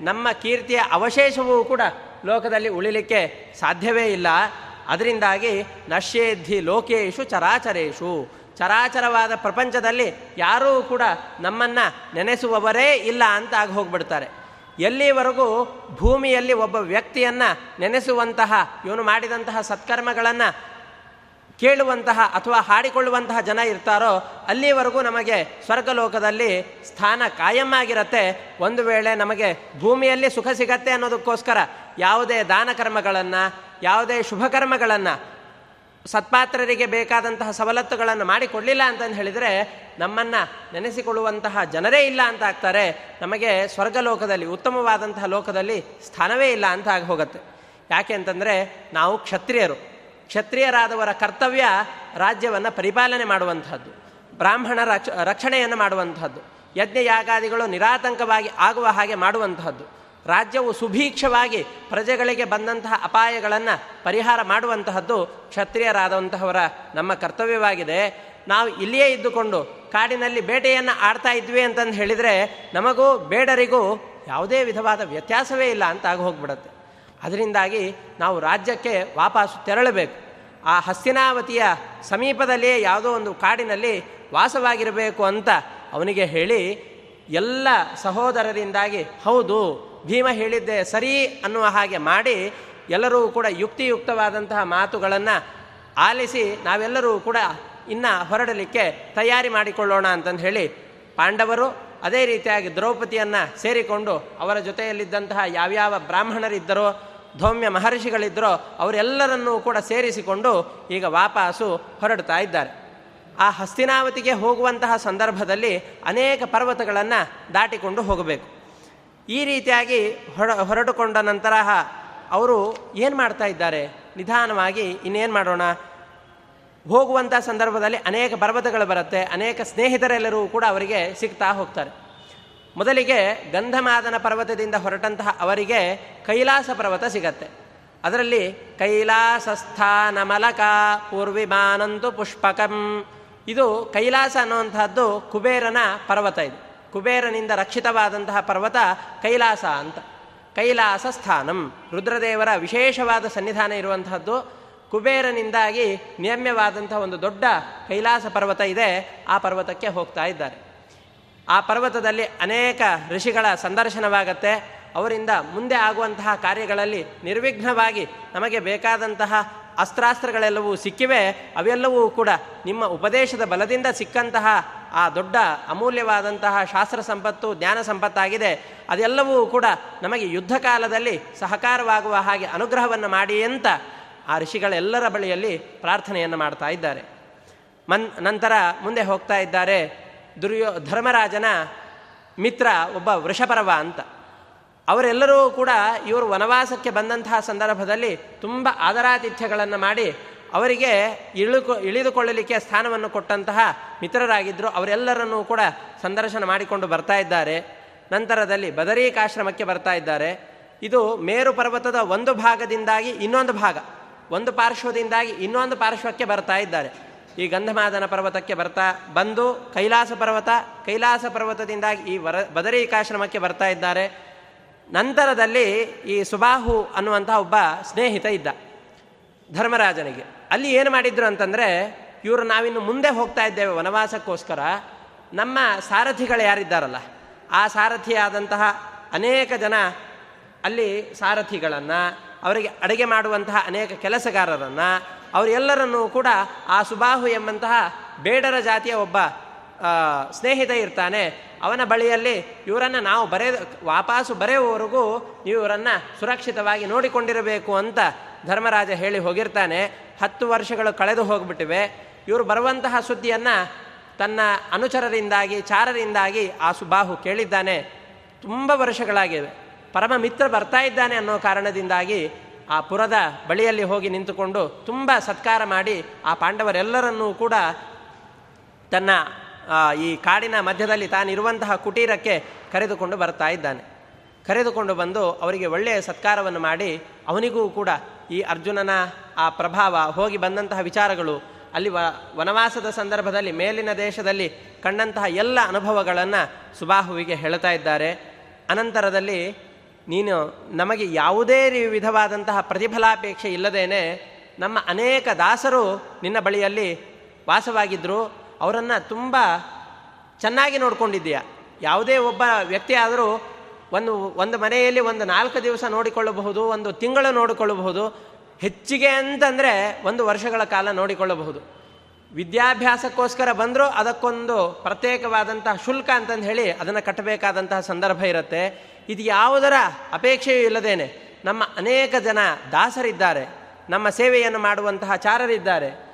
ನಮ್ಮ ಕೀರ್ತಿಯ ಅವಶೇಷವೂ ಕೂಡ ಲೋಕದಲ್ಲಿ ಉಳಿಲಿಕ್ಕೆ ಸಾಧ್ಯವೇ ಇಲ್ಲ. ಅದರಿಂದಾಗಿ ನಶ್ಯೇದ್ಧಿ ಲೋಕೇಶು ಚರಾಚರೇಶು. ಚರಾಚರವಾದ ಪ್ರಪಂಚದಲ್ಲಿ ಯಾರೂ ಕೂಡ ನಮ್ಮನ್ನು ನೆನೆಸುವವರೇ ಇಲ್ಲ ಅಂತ ಆಗಿ ಹೋಗ್ಬಿಡ್ತಾರೆ. ಎಲ್ಲಿವರೆಗೂ ಭೂಮಿಯಲ್ಲಿ ಒಬ್ಬ ವ್ಯಕ್ತಿಯನ್ನು ನೆನೆಸುವಂತಹ, ಇವನು ಮಾಡಿದಂತಹ ಸತ್ಕರ್ಮಗಳನ್ನು ಕೇಳುವಂತಹ ಅಥವಾ ಹಾಡಿಕೊಳ್ಳುವಂತಹ ಜನ ಇರ್ತಾರೋ, ಅಲ್ಲಿವರೆಗೂ ನಮಗೆ ಸ್ವರ್ಗಲೋಕದಲ್ಲಿ ಸ್ಥಾನ ಕಾಯಂ ಆಗಿರತ್ತೆ ಒಂದು ವೇಳೆ ನಮಗೆ ಭೂಮಿಯಲ್ಲಿ ಸುಖ ಸಿಗತ್ತೆ ಅನ್ನೋದಕ್ಕೋಸ್ಕರ ಯಾವುದೇ ದಾನ ಕರ್ಮಗಳನ್ನು ಯಾವುದೇ ಶುಭ ಕರ್ಮಗಳನ್ನು ಸತ್ಪಾತ್ರರಿಗೆ ಬೇಕಾದಂತಹ ಸವಲತ್ತುಗಳನ್ನು ಮಾಡಿಕೊಡಲಿಲ್ಲ ಅಂತಂದು ಹೇಳಿದರೆ ನಮ್ಮನ್ನು ನೆನೆಸಿಕೊಳ್ಳುವಂತಹ ಜನರೇ ಇಲ್ಲ ಅಂತ ಆಗ್ತಾರೆ. ನಮಗೆ ಸ್ವರ್ಗಲೋಕದಲ್ಲಿ, ಉತ್ತಮವಾದಂತಹ ಲೋಕದಲ್ಲಿ ಸ್ಥಾನವೇ ಇಲ್ಲ ಅಂತ ಆಗಿ ಹೋಗುತ್ತೆ. ಯಾಕೆ ಅಂತಂದರೆ ನಾವು ಕ್ಷತ್ರಿಯರು. ಕ್ಷತ್ರಿಯರಾದವರ ಕರ್ತವ್ಯ ರಾಜ್ಯವನ್ನು ಪರಿಪಾಲನೆ ಮಾಡುವಂಥದ್ದು ಬ್ರಾಹ್ಮಣ ರಕ್ಷ, ರಕ್ಷಣೆಯನ್ನು ಮಾಡುವಂಥದ್ದು ಯಜ್ಞ ಯಾಗಾದಿಗಳು ನಿರಾತಂಕವಾಗಿ ಆಗುವ ಹಾಗೆ ಮಾಡುವಂತಹದ್ದು. ರಾಜ್ಯವು ಸುಭೀಕ್ಷವಾಗಿ ಪ್ರಜೆಗಳಿಗೆ ಬಂದಂತಹ ಅಪಾಯಗಳನ್ನು ಪರಿಹಾರ ಮಾಡುವಂತಹದ್ದು ಕ್ಷತ್ರಿಯರಾದಂತಹವರ ನಮ್ಮ ಕರ್ತವ್ಯವಾಗಿದೆ. ನಾವು ಇಲ್ಲಿಯೇ ಇದ್ದುಕೊಂಡು ಕಾಡಿನಲ್ಲಿ ಬೇಟೆಯನ್ನು ಆಡ್ತಾ ಇದ್ವಿ ಅಂತಂದು ಹೇಳಿದರೆ ನಮಗೂ ಬೇಡರಿಗೂ ಯಾವುದೇ ವಿಧವಾದ ವ್ಯತ್ಯಾಸವೇ ಇಲ್ಲ ಅಂತ ಆಗಿ ಹೋಗ್ಬಿಡುತ್ತೆ. ಅದರಿಂದಾಗಿ ನಾವು ರಾಜ್ಯಕ್ಕೆ ವಾಪಸ್ಸು ತೆರಳಬೇಕು. ಆ ಹಸ್ತಿನಾವತಿಯ ಸಮೀಪದಲ್ಲಿಯೇ ಯಾವುದೋ ಒಂದು ಕಾಡಿನಲ್ಲಿ ವಾಸವಾಗಿರಬೇಕು ಅಂತ ಅವನಿಗೆ ಹೇಳಿ ಎಲ್ಲ ಸಹೋದರರಿಂದಾಗಿ ಹೌದು ಭೀಮ ಹೇಳಿದ್ದೆ, ಸರಿ ಅನ್ನುವ ಹಾಗೆ ಮಾಡಿ ಎಲ್ಲರೂ ಕೂಡ ಯುಕ್ತಿಯುಕ್ತವಾದಂತಹ ಮಾತುಗಳನ್ನು ಆಲಿಸಿ ನಾವೆಲ್ಲರೂ ಕೂಡ ಇನ್ನು ಹೊರಡಲಿಕ್ಕೆ ತಯಾರಿ ಮಾಡಿಕೊಳ್ಳೋಣ ಅಂತಂದು ಹೇಳಿ ಪಾಂಡವರು ಅದೇ ರೀತಿಯಾಗಿ ದ್ರೌಪದಿಯನ್ನು ಸೇರಿಕೊಂಡು ಅವರ ಜೊತೆಯಲ್ಲಿದ್ದಂತಹ ಯಾವ್ಯಾವ ಬ್ರಾಹ್ಮಣರಿದ್ದರೋ, ಧೌಮ್ಯ ಮಹರ್ಷಿಗಳಿದ್ದರೋ, ಅವರೆಲ್ಲರನ್ನೂ ಕೂಡ ಸೇರಿಸಿಕೊಂಡು ಈಗ ವಾಪಸ್ಸು ಹೊರಡ್ತಾ ಇದ್ದಾರೆ. ಆ ಹಸ್ತಿನಾವತಿಗೆ ಹೋಗುವಂತಹ ಸಂದರ್ಭದಲ್ಲಿ ಅನೇಕ ಪರ್ವತಗಳನ್ನು ದಾಟಿಕೊಂಡು ಹೋಗಬೇಕು. ಈ ರೀತಿಯಾಗಿ ಹೊರ, ಹೊರಟುಕೊಂಡ ನಂತರ ಅವರು ಏನು ಮಾಡ್ತಾ ಇದ್ದಾರೆ? ನಿಧಾನವಾಗಿ ಇನ್ನೇನು ಮಾಡೋಣ? ಹೋಗುವಂಥ ಸಂದರ್ಭದಲ್ಲಿ ಅನೇಕ ಪರ್ವತಗಳು ಬರುತ್ತೆ, ಅನೇಕ ಸ್ನೇಹಿತರೆಲ್ಲರೂ ಕೂಡ ಅವರಿಗೆ ಸಿಗ್ತಾ ಹೋಗ್ತಾರೆ. ಮೊದಲಿಗೆ ಗಂಧಮಾದನ ಪರ್ವತದಿಂದ ಹೊರಟಂತಹ ಅವರಿಗೆ ಕೈಲಾಸ ಪರ್ವತ ಸಿಗತ್ತೆ. ಅದರಲ್ಲಿ ಕೈಲಾಸಸ್ಥಾನ ಮಲಕ ಪೂರ್ವಿಮಾನಂತು ಪುಷ್ಪಕಂ. ಇದು ಕೈಲಾಸ ಅನ್ನುವಂಥದ್ದು ಕುಬೇರನ ಪರ್ವತ ಇದು. ಕುಬೇರನಿಂದ ರಕ್ಷಿತವಾದಂತಹ ಪರ್ವತ ಕೈಲಾಸ ಅಂತ. ಕೈಲಾಸ ಸ್ಥಾನಂ. ರುದ್ರದೇವರ ವಿಶೇಷವಾದ ಸನ್ನಿಧಾನ ಇರುವಂತಹದ್ದು. ಕುಬೇರನಿಂದಾಗಿ ನಿಯಮ್ಯವಾದಂತಹ ಒಂದು ದೊಡ್ಡ ಕೈಲಾಸ ಪರ್ವತ ಇದೆ. ಆ ಪರ್ವತಕ್ಕೆ ಹೋಗ್ತಾ ಇದ್ದಾರೆ. ಆ ಪರ್ವತದಲ್ಲಿ ಅನೇಕ ಋಷಿಗಳ ಸಂದರ್ಶನವಾಗತ್ತೆ. ಅವರಿಂದ ಮುಂದೆ ಆಗುವಂತಹ ಕಾರ್ಯಗಳಲ್ಲಿ ನಿರ್ವಿಘ್ನವಾಗಿ ನಮಗೆ ಬೇಕಾದಂತಹ ಅಸ್ತ್ರಾಸ್ತ್ರಗಳೆಲ್ಲವೂ ಸಿಕ್ಕಿವೆ, ಅವೆಲ್ಲವೂ ಕೂಡ ನಿಮ್ಮ ಉಪದೇಶದ ಬಲದಿಂದ ಸಿಕ್ಕಂತಹ ಆ ದೊಡ್ಡ ಅಮೂಲ್ಯವಾದಂತಹ ಶಾಸ್ತ್ರ ಸಂಪತ್ತು, ಜ್ಞಾನ ಸಂಪತ್ತಾಗಿದೆ. ಅದೆಲ್ಲವೂ ಕೂಡ ನಮಗೆ ಯುದ್ಧ ಕಾಲದಲ್ಲಿ ಸಹಕಾರವಾಗುವ ಹಾಗೆ ಅನುಗ್ರಹವನ್ನು ಮಾಡಿ ಅಂತ ಆ ಋಷಿಗಳೆಲ್ಲರ ಬಳಿಯಲ್ಲಿ ಪ್ರಾರ್ಥನೆಯನ್ನು ಮಾಡ್ತಾ ಇದ್ದಾರೆ. ಮನ್, ನಂತರ ಮುಂದೆ ಹೋಗ್ತಾ ಇದ್ದಾರೆ ದುರ್ಯೋ, ಧರ್ಮರಾಜನ ಮಿತ್ರ ಒಬ್ಬ ವೃಷಪರವ ಅಂತ. ಅವರೆಲ್ಲರೂ ಕೂಡ ಇವರು ವನವಾಸಕ್ಕೆ ಬಂದಂತಹ ಸಂದರ್ಭದಲ್ಲಿ ತುಂಬ ಆದರಾತಿಥ್ಯಗಳನ್ನು ಮಾಡಿ ಅವರಿಗೆ ಇಳುಕೊ, ಇಳಿದುಕೊಳ್ಳಲಿಕ್ಕೆ ಸ್ಥಾನವನ್ನು ಕೊಟ್ಟಂತಹ ಮಿತ್ರರಾಗಿದ್ದರು ಅವರೆಲ್ಲರನ್ನೂ ಕೂಡ ಸಂದರ್ಶನ ಮಾಡಿಕೊಂಡು ಬರ್ತಾ ಇದ್ದಾರೆ. ನಂತರದಲ್ಲಿ ಬದರೀಕಾಶ್ರಮಕ್ಕೆ ಬರ್ತಾ ಇದ್ದಾರೆ. ಇದು ಮೇರು ಪರ್ವತದ ಒಂದು ಭಾಗದಿಂದಾಗಿ ಇನ್ನೊಂದು ಭಾಗ, ಒಂದು ಪಾರ್ಶ್ವದಿಂದಾಗಿ ಇನ್ನೊಂದು ಪಾರ್ಶ್ವಕ್ಕೆ ಬರ್ತಾ ಇದ್ದಾರೆ. ಈ ಗಂಧಮಾದನ ಪರ್ವತಕ್ಕೆ ಬರ್ತಾ, ಬಂದು ಕೈಲಾಸ ಪರ್ವತ, ಕೈಲಾಸ ಪರ್ವತದಿಂದಾಗಿ ಈ ವರ ಬದರೀಕಾಶ್ರಮಕ್ಕೆ ಬರ್ತಾ ಇದ್ದಾರೆ. ನಂತರದಲ್ಲಿ ಈ ಸುಬಾಹು ಅನ್ನುವಂಥ ಒಬ್ಬ ಸ್ನೇಹಿತ ಇದ್ದ ಧರ್ಮರಾಜನಿಗೆ. ಅಲ್ಲಿ ಏನು ಮಾಡಿದ್ರು ಅಂತಂದರೆ, ಇವರು ನಾವಿನ್ನು ಮುಂದೆ ಹೋಗ್ತಾ ಇದ್ದೇವೆ ವನವಾಸಕ್ಕೋಸ್ಕರ. ನಮ್ಮ ಸಾರಥಿಗಳು ಯಾರಿದ್ದಾರಲ್ಲ, ಆ ಸಾರಥಿಯಾದಂತಹ ಅನೇಕ ಜನ ಅಲ್ಲಿ ಸಾರಥಿಗಳನ್ನು, ಅವರಿಗೆ ಅಡುಗೆ ಮಾಡುವಂತಹ ಅನೇಕ ಕೆಲಸಗಾರರನ್ನು, ಅವರೆಲ್ಲರನ್ನೂ ಕೂಡ ಆ ಸುಬಾಹು ಎಂಬಂತಹ ಬೇಡರ ಜಾತಿಯ ಒಬ್ಬ ಸ್ನೇಹಿತ ಇರ್ತಾನೆ. ಅವನ ಬಳಿಯಲ್ಲಿ ಇವರನ್ನು ನಾವು ಬರೆ, ವಾಪಾಸು ಬರೆಯುವವರೆಗೂ ಇವರನ್ನು ಸುರಕ್ಷಿತವಾಗಿ ನೋಡಿಕೊಂಡಿರಬೇಕು ಅಂತ ಧರ್ಮರಾಜ ಹೇಳಿ ಹೋಗಿರ್ತಾನೆ. ಹತ್ತು ವರ್ಷಗಳು ಕಳೆದು ಹೋಗ್ಬಿಟ್ಟಿವೆ. ಇವರು ಬರುವಂತಹ ಸುದ್ದಿಯನ್ನು ತನ್ನ ಅನುಚರರಿಂದಾಗಿ, ಚಾರರಿಂದಾಗಿ ಆ ಸುಬಾಹು ಕೇಳಿದ್ದಾನೆ. ತುಂಬ ವರ್ಷಗಳಾಗಿವೆ. ಪರಮ ಮಿತ್ರ ಬರ್ತಾ ಇದ್ದಾನೆ ಅನ್ನೋ ಕಾರಣದಿಂದಾಗಿ ಆ ಪುರದ ಬಳಿಯಲ್ಲಿ ಹೋಗಿ ನಿಂತುಕೊಂಡು ತುಂಬ ಸತ್ಕಾರ ಮಾಡಿ ಆ ಪಾಂಡವರೆಲ್ಲರನ್ನೂ ಕೂಡ ತನ್ನ ಈ ಕಾಡಿನ ಮಧ್ಯದಲ್ಲಿ ತಾನಿರುವಂತಹ ಕುಟೀರಕ್ಕೆ ಕರೆದುಕೊಂಡು ಬರ್ತಾ ಇದ್ದಾನೆ. ಕರೆದುಕೊಂಡು ಬಂದು ಅವರಿಗೆ ಒಳ್ಳೆಯ ಸತ್ಕಾರವನ್ನು ಮಾಡಿ ಅವನಿಗೂ ಕೂಡ ಈ ಅರ್ಜುನನ ಆ ಪ್ರಭಾವ ಹೋಗಿ ಬಂದಂತಹ ವಿಚಾರಗಳು ಅಲ್ಲಿ ವನವಾಸದ ಸಂದರ್ಭದಲ್ಲಿ ಮೇಲಿನ ದೇಶದಲ್ಲಿ ಕಂಡಂತಹ ಎಲ್ಲ ಅನುಭವಗಳನ್ನು ಸುಬಾಹುವಿಗೆ ಹೇಳ್ತಾ ಇದ್ದಾರೆ. ಅನಂತರದಲ್ಲಿ ನೀನು ನಮಗೆ ಯಾವುದೇ ವಿಧವಾದಂತಹ ಪ್ರತಿಫಲಾಪೇಕ್ಷೆ ಇಲ್ಲದೇನೆ ನಮ್ಮ ಅನೇಕ ದಾಸರು ನಿನ್ನ ಬಳಿಯಲ್ಲಿ ವಾಸವಾಗಿದ್ದರು ಅವರನ್ನು ತುಂಬ ಚೆನ್ನಾಗಿ ನೋಡಿಕೊಂಡಿದ್ದೀಯಾ. ಯಾವುದೇ ಒಬ್ಬ ವ್ಯಕ್ತಿ ಆದರೂ ಒಂದು ಒಂದು ಮನೆಯಲ್ಲಿ ಒಂದು ನಾಲ್ಕು ದಿವಸ ನೋಡಿಕೊಳ್ಳಬಹುದು, ಒಂದು ತಿಂಗಳು ನೋಡಿಕೊಳ್ಳಬಹುದು, ಹೆಚ್ಚಿಗೆ ಅಂತಂದರೆ ಒಂದು ವರ್ಷಗಳ ಕಾಲ ನೋಡಿಕೊಳ್ಳಬಹುದು. ವಿದ್ಯಾಭ್ಯಾಸಕ್ಕೋಸ್ಕರ ಬಂದರೂ ಅದಕ್ಕೊಂದು ಪ್ರತ್ಯೇಕವಾದಂತಹ ಶುಲ್ಕ ಅಂತಂದು ಹೇಳಿ ಅದನ್ನು ಕಟ್ಟಬೇಕಾದಂತಹ ಸಂದರ್ಭ ಇರುತ್ತೆ. ಇದು ಯಾವುದರ ಅಪೇಕ್ಷೆಯೂ ಇಲ್ಲದೇನೆ. ನಮ್ಮ ಅನೇಕ ಜನ ದಾಸರಿದ್ದಾರೆ. ನಮ್ಮ ಸೇವೆಯನ್ನು ಮಾಡುವಂತಹ ಚಾರರಿದ್ದಾರೆ.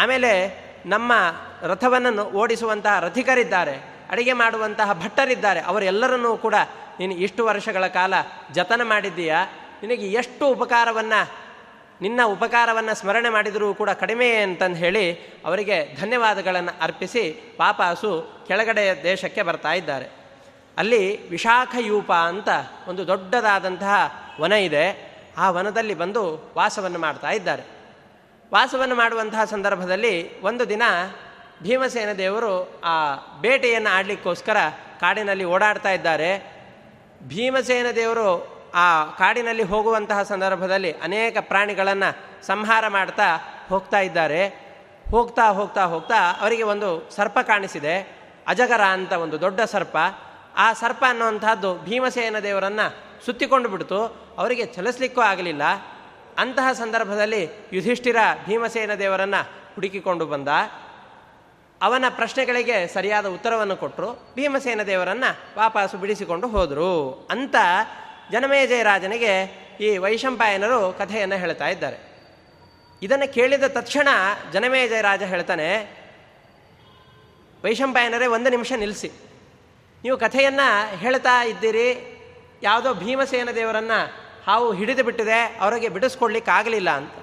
ಆಮೇಲೆ ನಮ್ಮ ರಥವನ್ನು ಓಡಿಸುವಂತಹ ರಥಿಕರಿದ್ದಾರೆ, ಅಡಿಗೆ ಮಾಡುವಂತಹ ಭಟ್ಟರಿದ್ದಾರೆ, ಅವರೆಲ್ಲರನ್ನೂ ಕೂಡ ನೀನು ಇಷ್ಟು ವರ್ಷಗಳ ಕಾಲ ಜತನ ಮಾಡಿದ್ದೀಯಾ? ನಿನಗೆ ಎಷ್ಟು ಉಪಕಾರವನ್ನು, ನಿನ್ನ ಉಪಕಾರವನ್ನು ಸ್ಮರಣೆ ಮಾಡಿದರೂ ಕೂಡ ಕಡಿಮೆ ಅಂತಂದು ಹೇಳಿ ಅವರಿಗೆ ಧನ್ಯವಾದಗಳನ್ನು ಅರ್ಪಿಸಿ ಪಾಪಾಸು ಕೆಳಗಡೆ ದೇಶಕ್ಕೆ ಬರ್ತಾ ಇದ್ದಾರೆ. ಅಲ್ಲಿ ವಿಶಾಖಯೂಪ ಅಂತ ಒಂದು ದೊಡ್ಡದಾದಂತಹ ವನ ಇದೆ, ಆ ವನದಲ್ಲಿ ಬಂದು ವಾಸವನ್ನು ಮಾಡ್ತಾ ಇದ್ದಾರೆ. ವಾಸವನ್ನು ಮಾಡುವಂತಹ ಸಂದರ್ಭದಲ್ಲಿ ಒಂದು ದಿನ ಭೀಮಸೇನ ದೇವರು ಆ ಬೇಟೆಯನ್ನು ಆಡಲಿಕ್ಕೋಸ್ಕರ ಕಾಡಿನಲ್ಲಿ ಓಡಾಡ್ತಾ ಇದ್ದಾರೆ. ಭೀಮಸೇನ ದೇವರು ಆ ಕಾಡಿನಲ್ಲಿ ಹೋಗುವಂತಹ ಸಂದರ್ಭದಲ್ಲಿ ಅನೇಕ ಪ್ರಾಣಿಗಳನ್ನು ಸಂಹಾರ ಮಾಡ್ತಾ ಹೋಗ್ತಾ ಇದ್ದಾರೆ. ಹೋಗ್ತಾ ಹೋಗ್ತಾ ಹೋಗ್ತಾ ಅವರಿಗೆ ಒಂದು ಸರ್ಪ ಕಾಣಿಸಿದೆ. ಅಜಗರ ಅಂತ ಒಂದು ದೊಡ್ಡ ಸರ್ಪ. ಆ ಸರ್ಪ ಅನ್ನುವಂಥದ್ದು ಭೀಮಸೇನ ದೇವರನ್ನು ಸುತ್ತಿಕೊಂಡು ಬಿಡ್ತು. ಅವರಿಗೆ ಚಲಿಸ್ಲಿಕ್ಕೂ ಆಗಲಿಲ್ಲ. ಅಂತಹ ಸಂದರ್ಭದಲ್ಲಿ ಯುಧಿಷ್ಠಿರ ಭೀಮಸೇನ ದೇವರನ್ನು ಹುಡುಕಿಕೊಂಡು ಬಂದ. ಅವನ ಪ್ರಶ್ನೆಗಳಿಗೆ ಸರಿಯಾದ ಉತ್ತರವನ್ನು ಕೊಟ್ಟರು ಭೀಮಸೇನ ದೇವರನ್ನು ವಾಪಸ್ಸು ಬಿಡಿಸಿಕೊಂಡು ಹೋದರು. ಅಂತ ಜನಮೇಜಯ ರಾಜನಿಗೆ ಈ ವೈಶಂಪಾಯನರು ಕಥೆಯನ್ನು ಹೇಳ್ತಾ ಇದ್ದಾರೆ. ಇದನ್ನು ಕೇಳಿದ ತಕ್ಷಣ ಜನಮೇಜಯ ರಾಜ ಹೇಳ್ತಾನೆ, ವೈಶಂಪಾಯನರೇ, ಒಂದು ನಿಮಿಷ ನಿಲ್ಲಿಸಿ ನೀವು ಕಥೆಯನ್ನು ಹೇಳ್ತಾ ಇದ್ದೀರಿ. ಯಾವುದೋ ಭೀಮಸೇನ ದೇವರನ್ನು ಹಾವು ಹಿಡಿದು ಬಿಟ್ಟಿದೆ, ಅವರಿಗೆ ಬಿಡಿಸ್ಕೊಡ್ಲಿಕ್ಕೆ ಆಗಲಿಲ್ಲ ಅಂತ.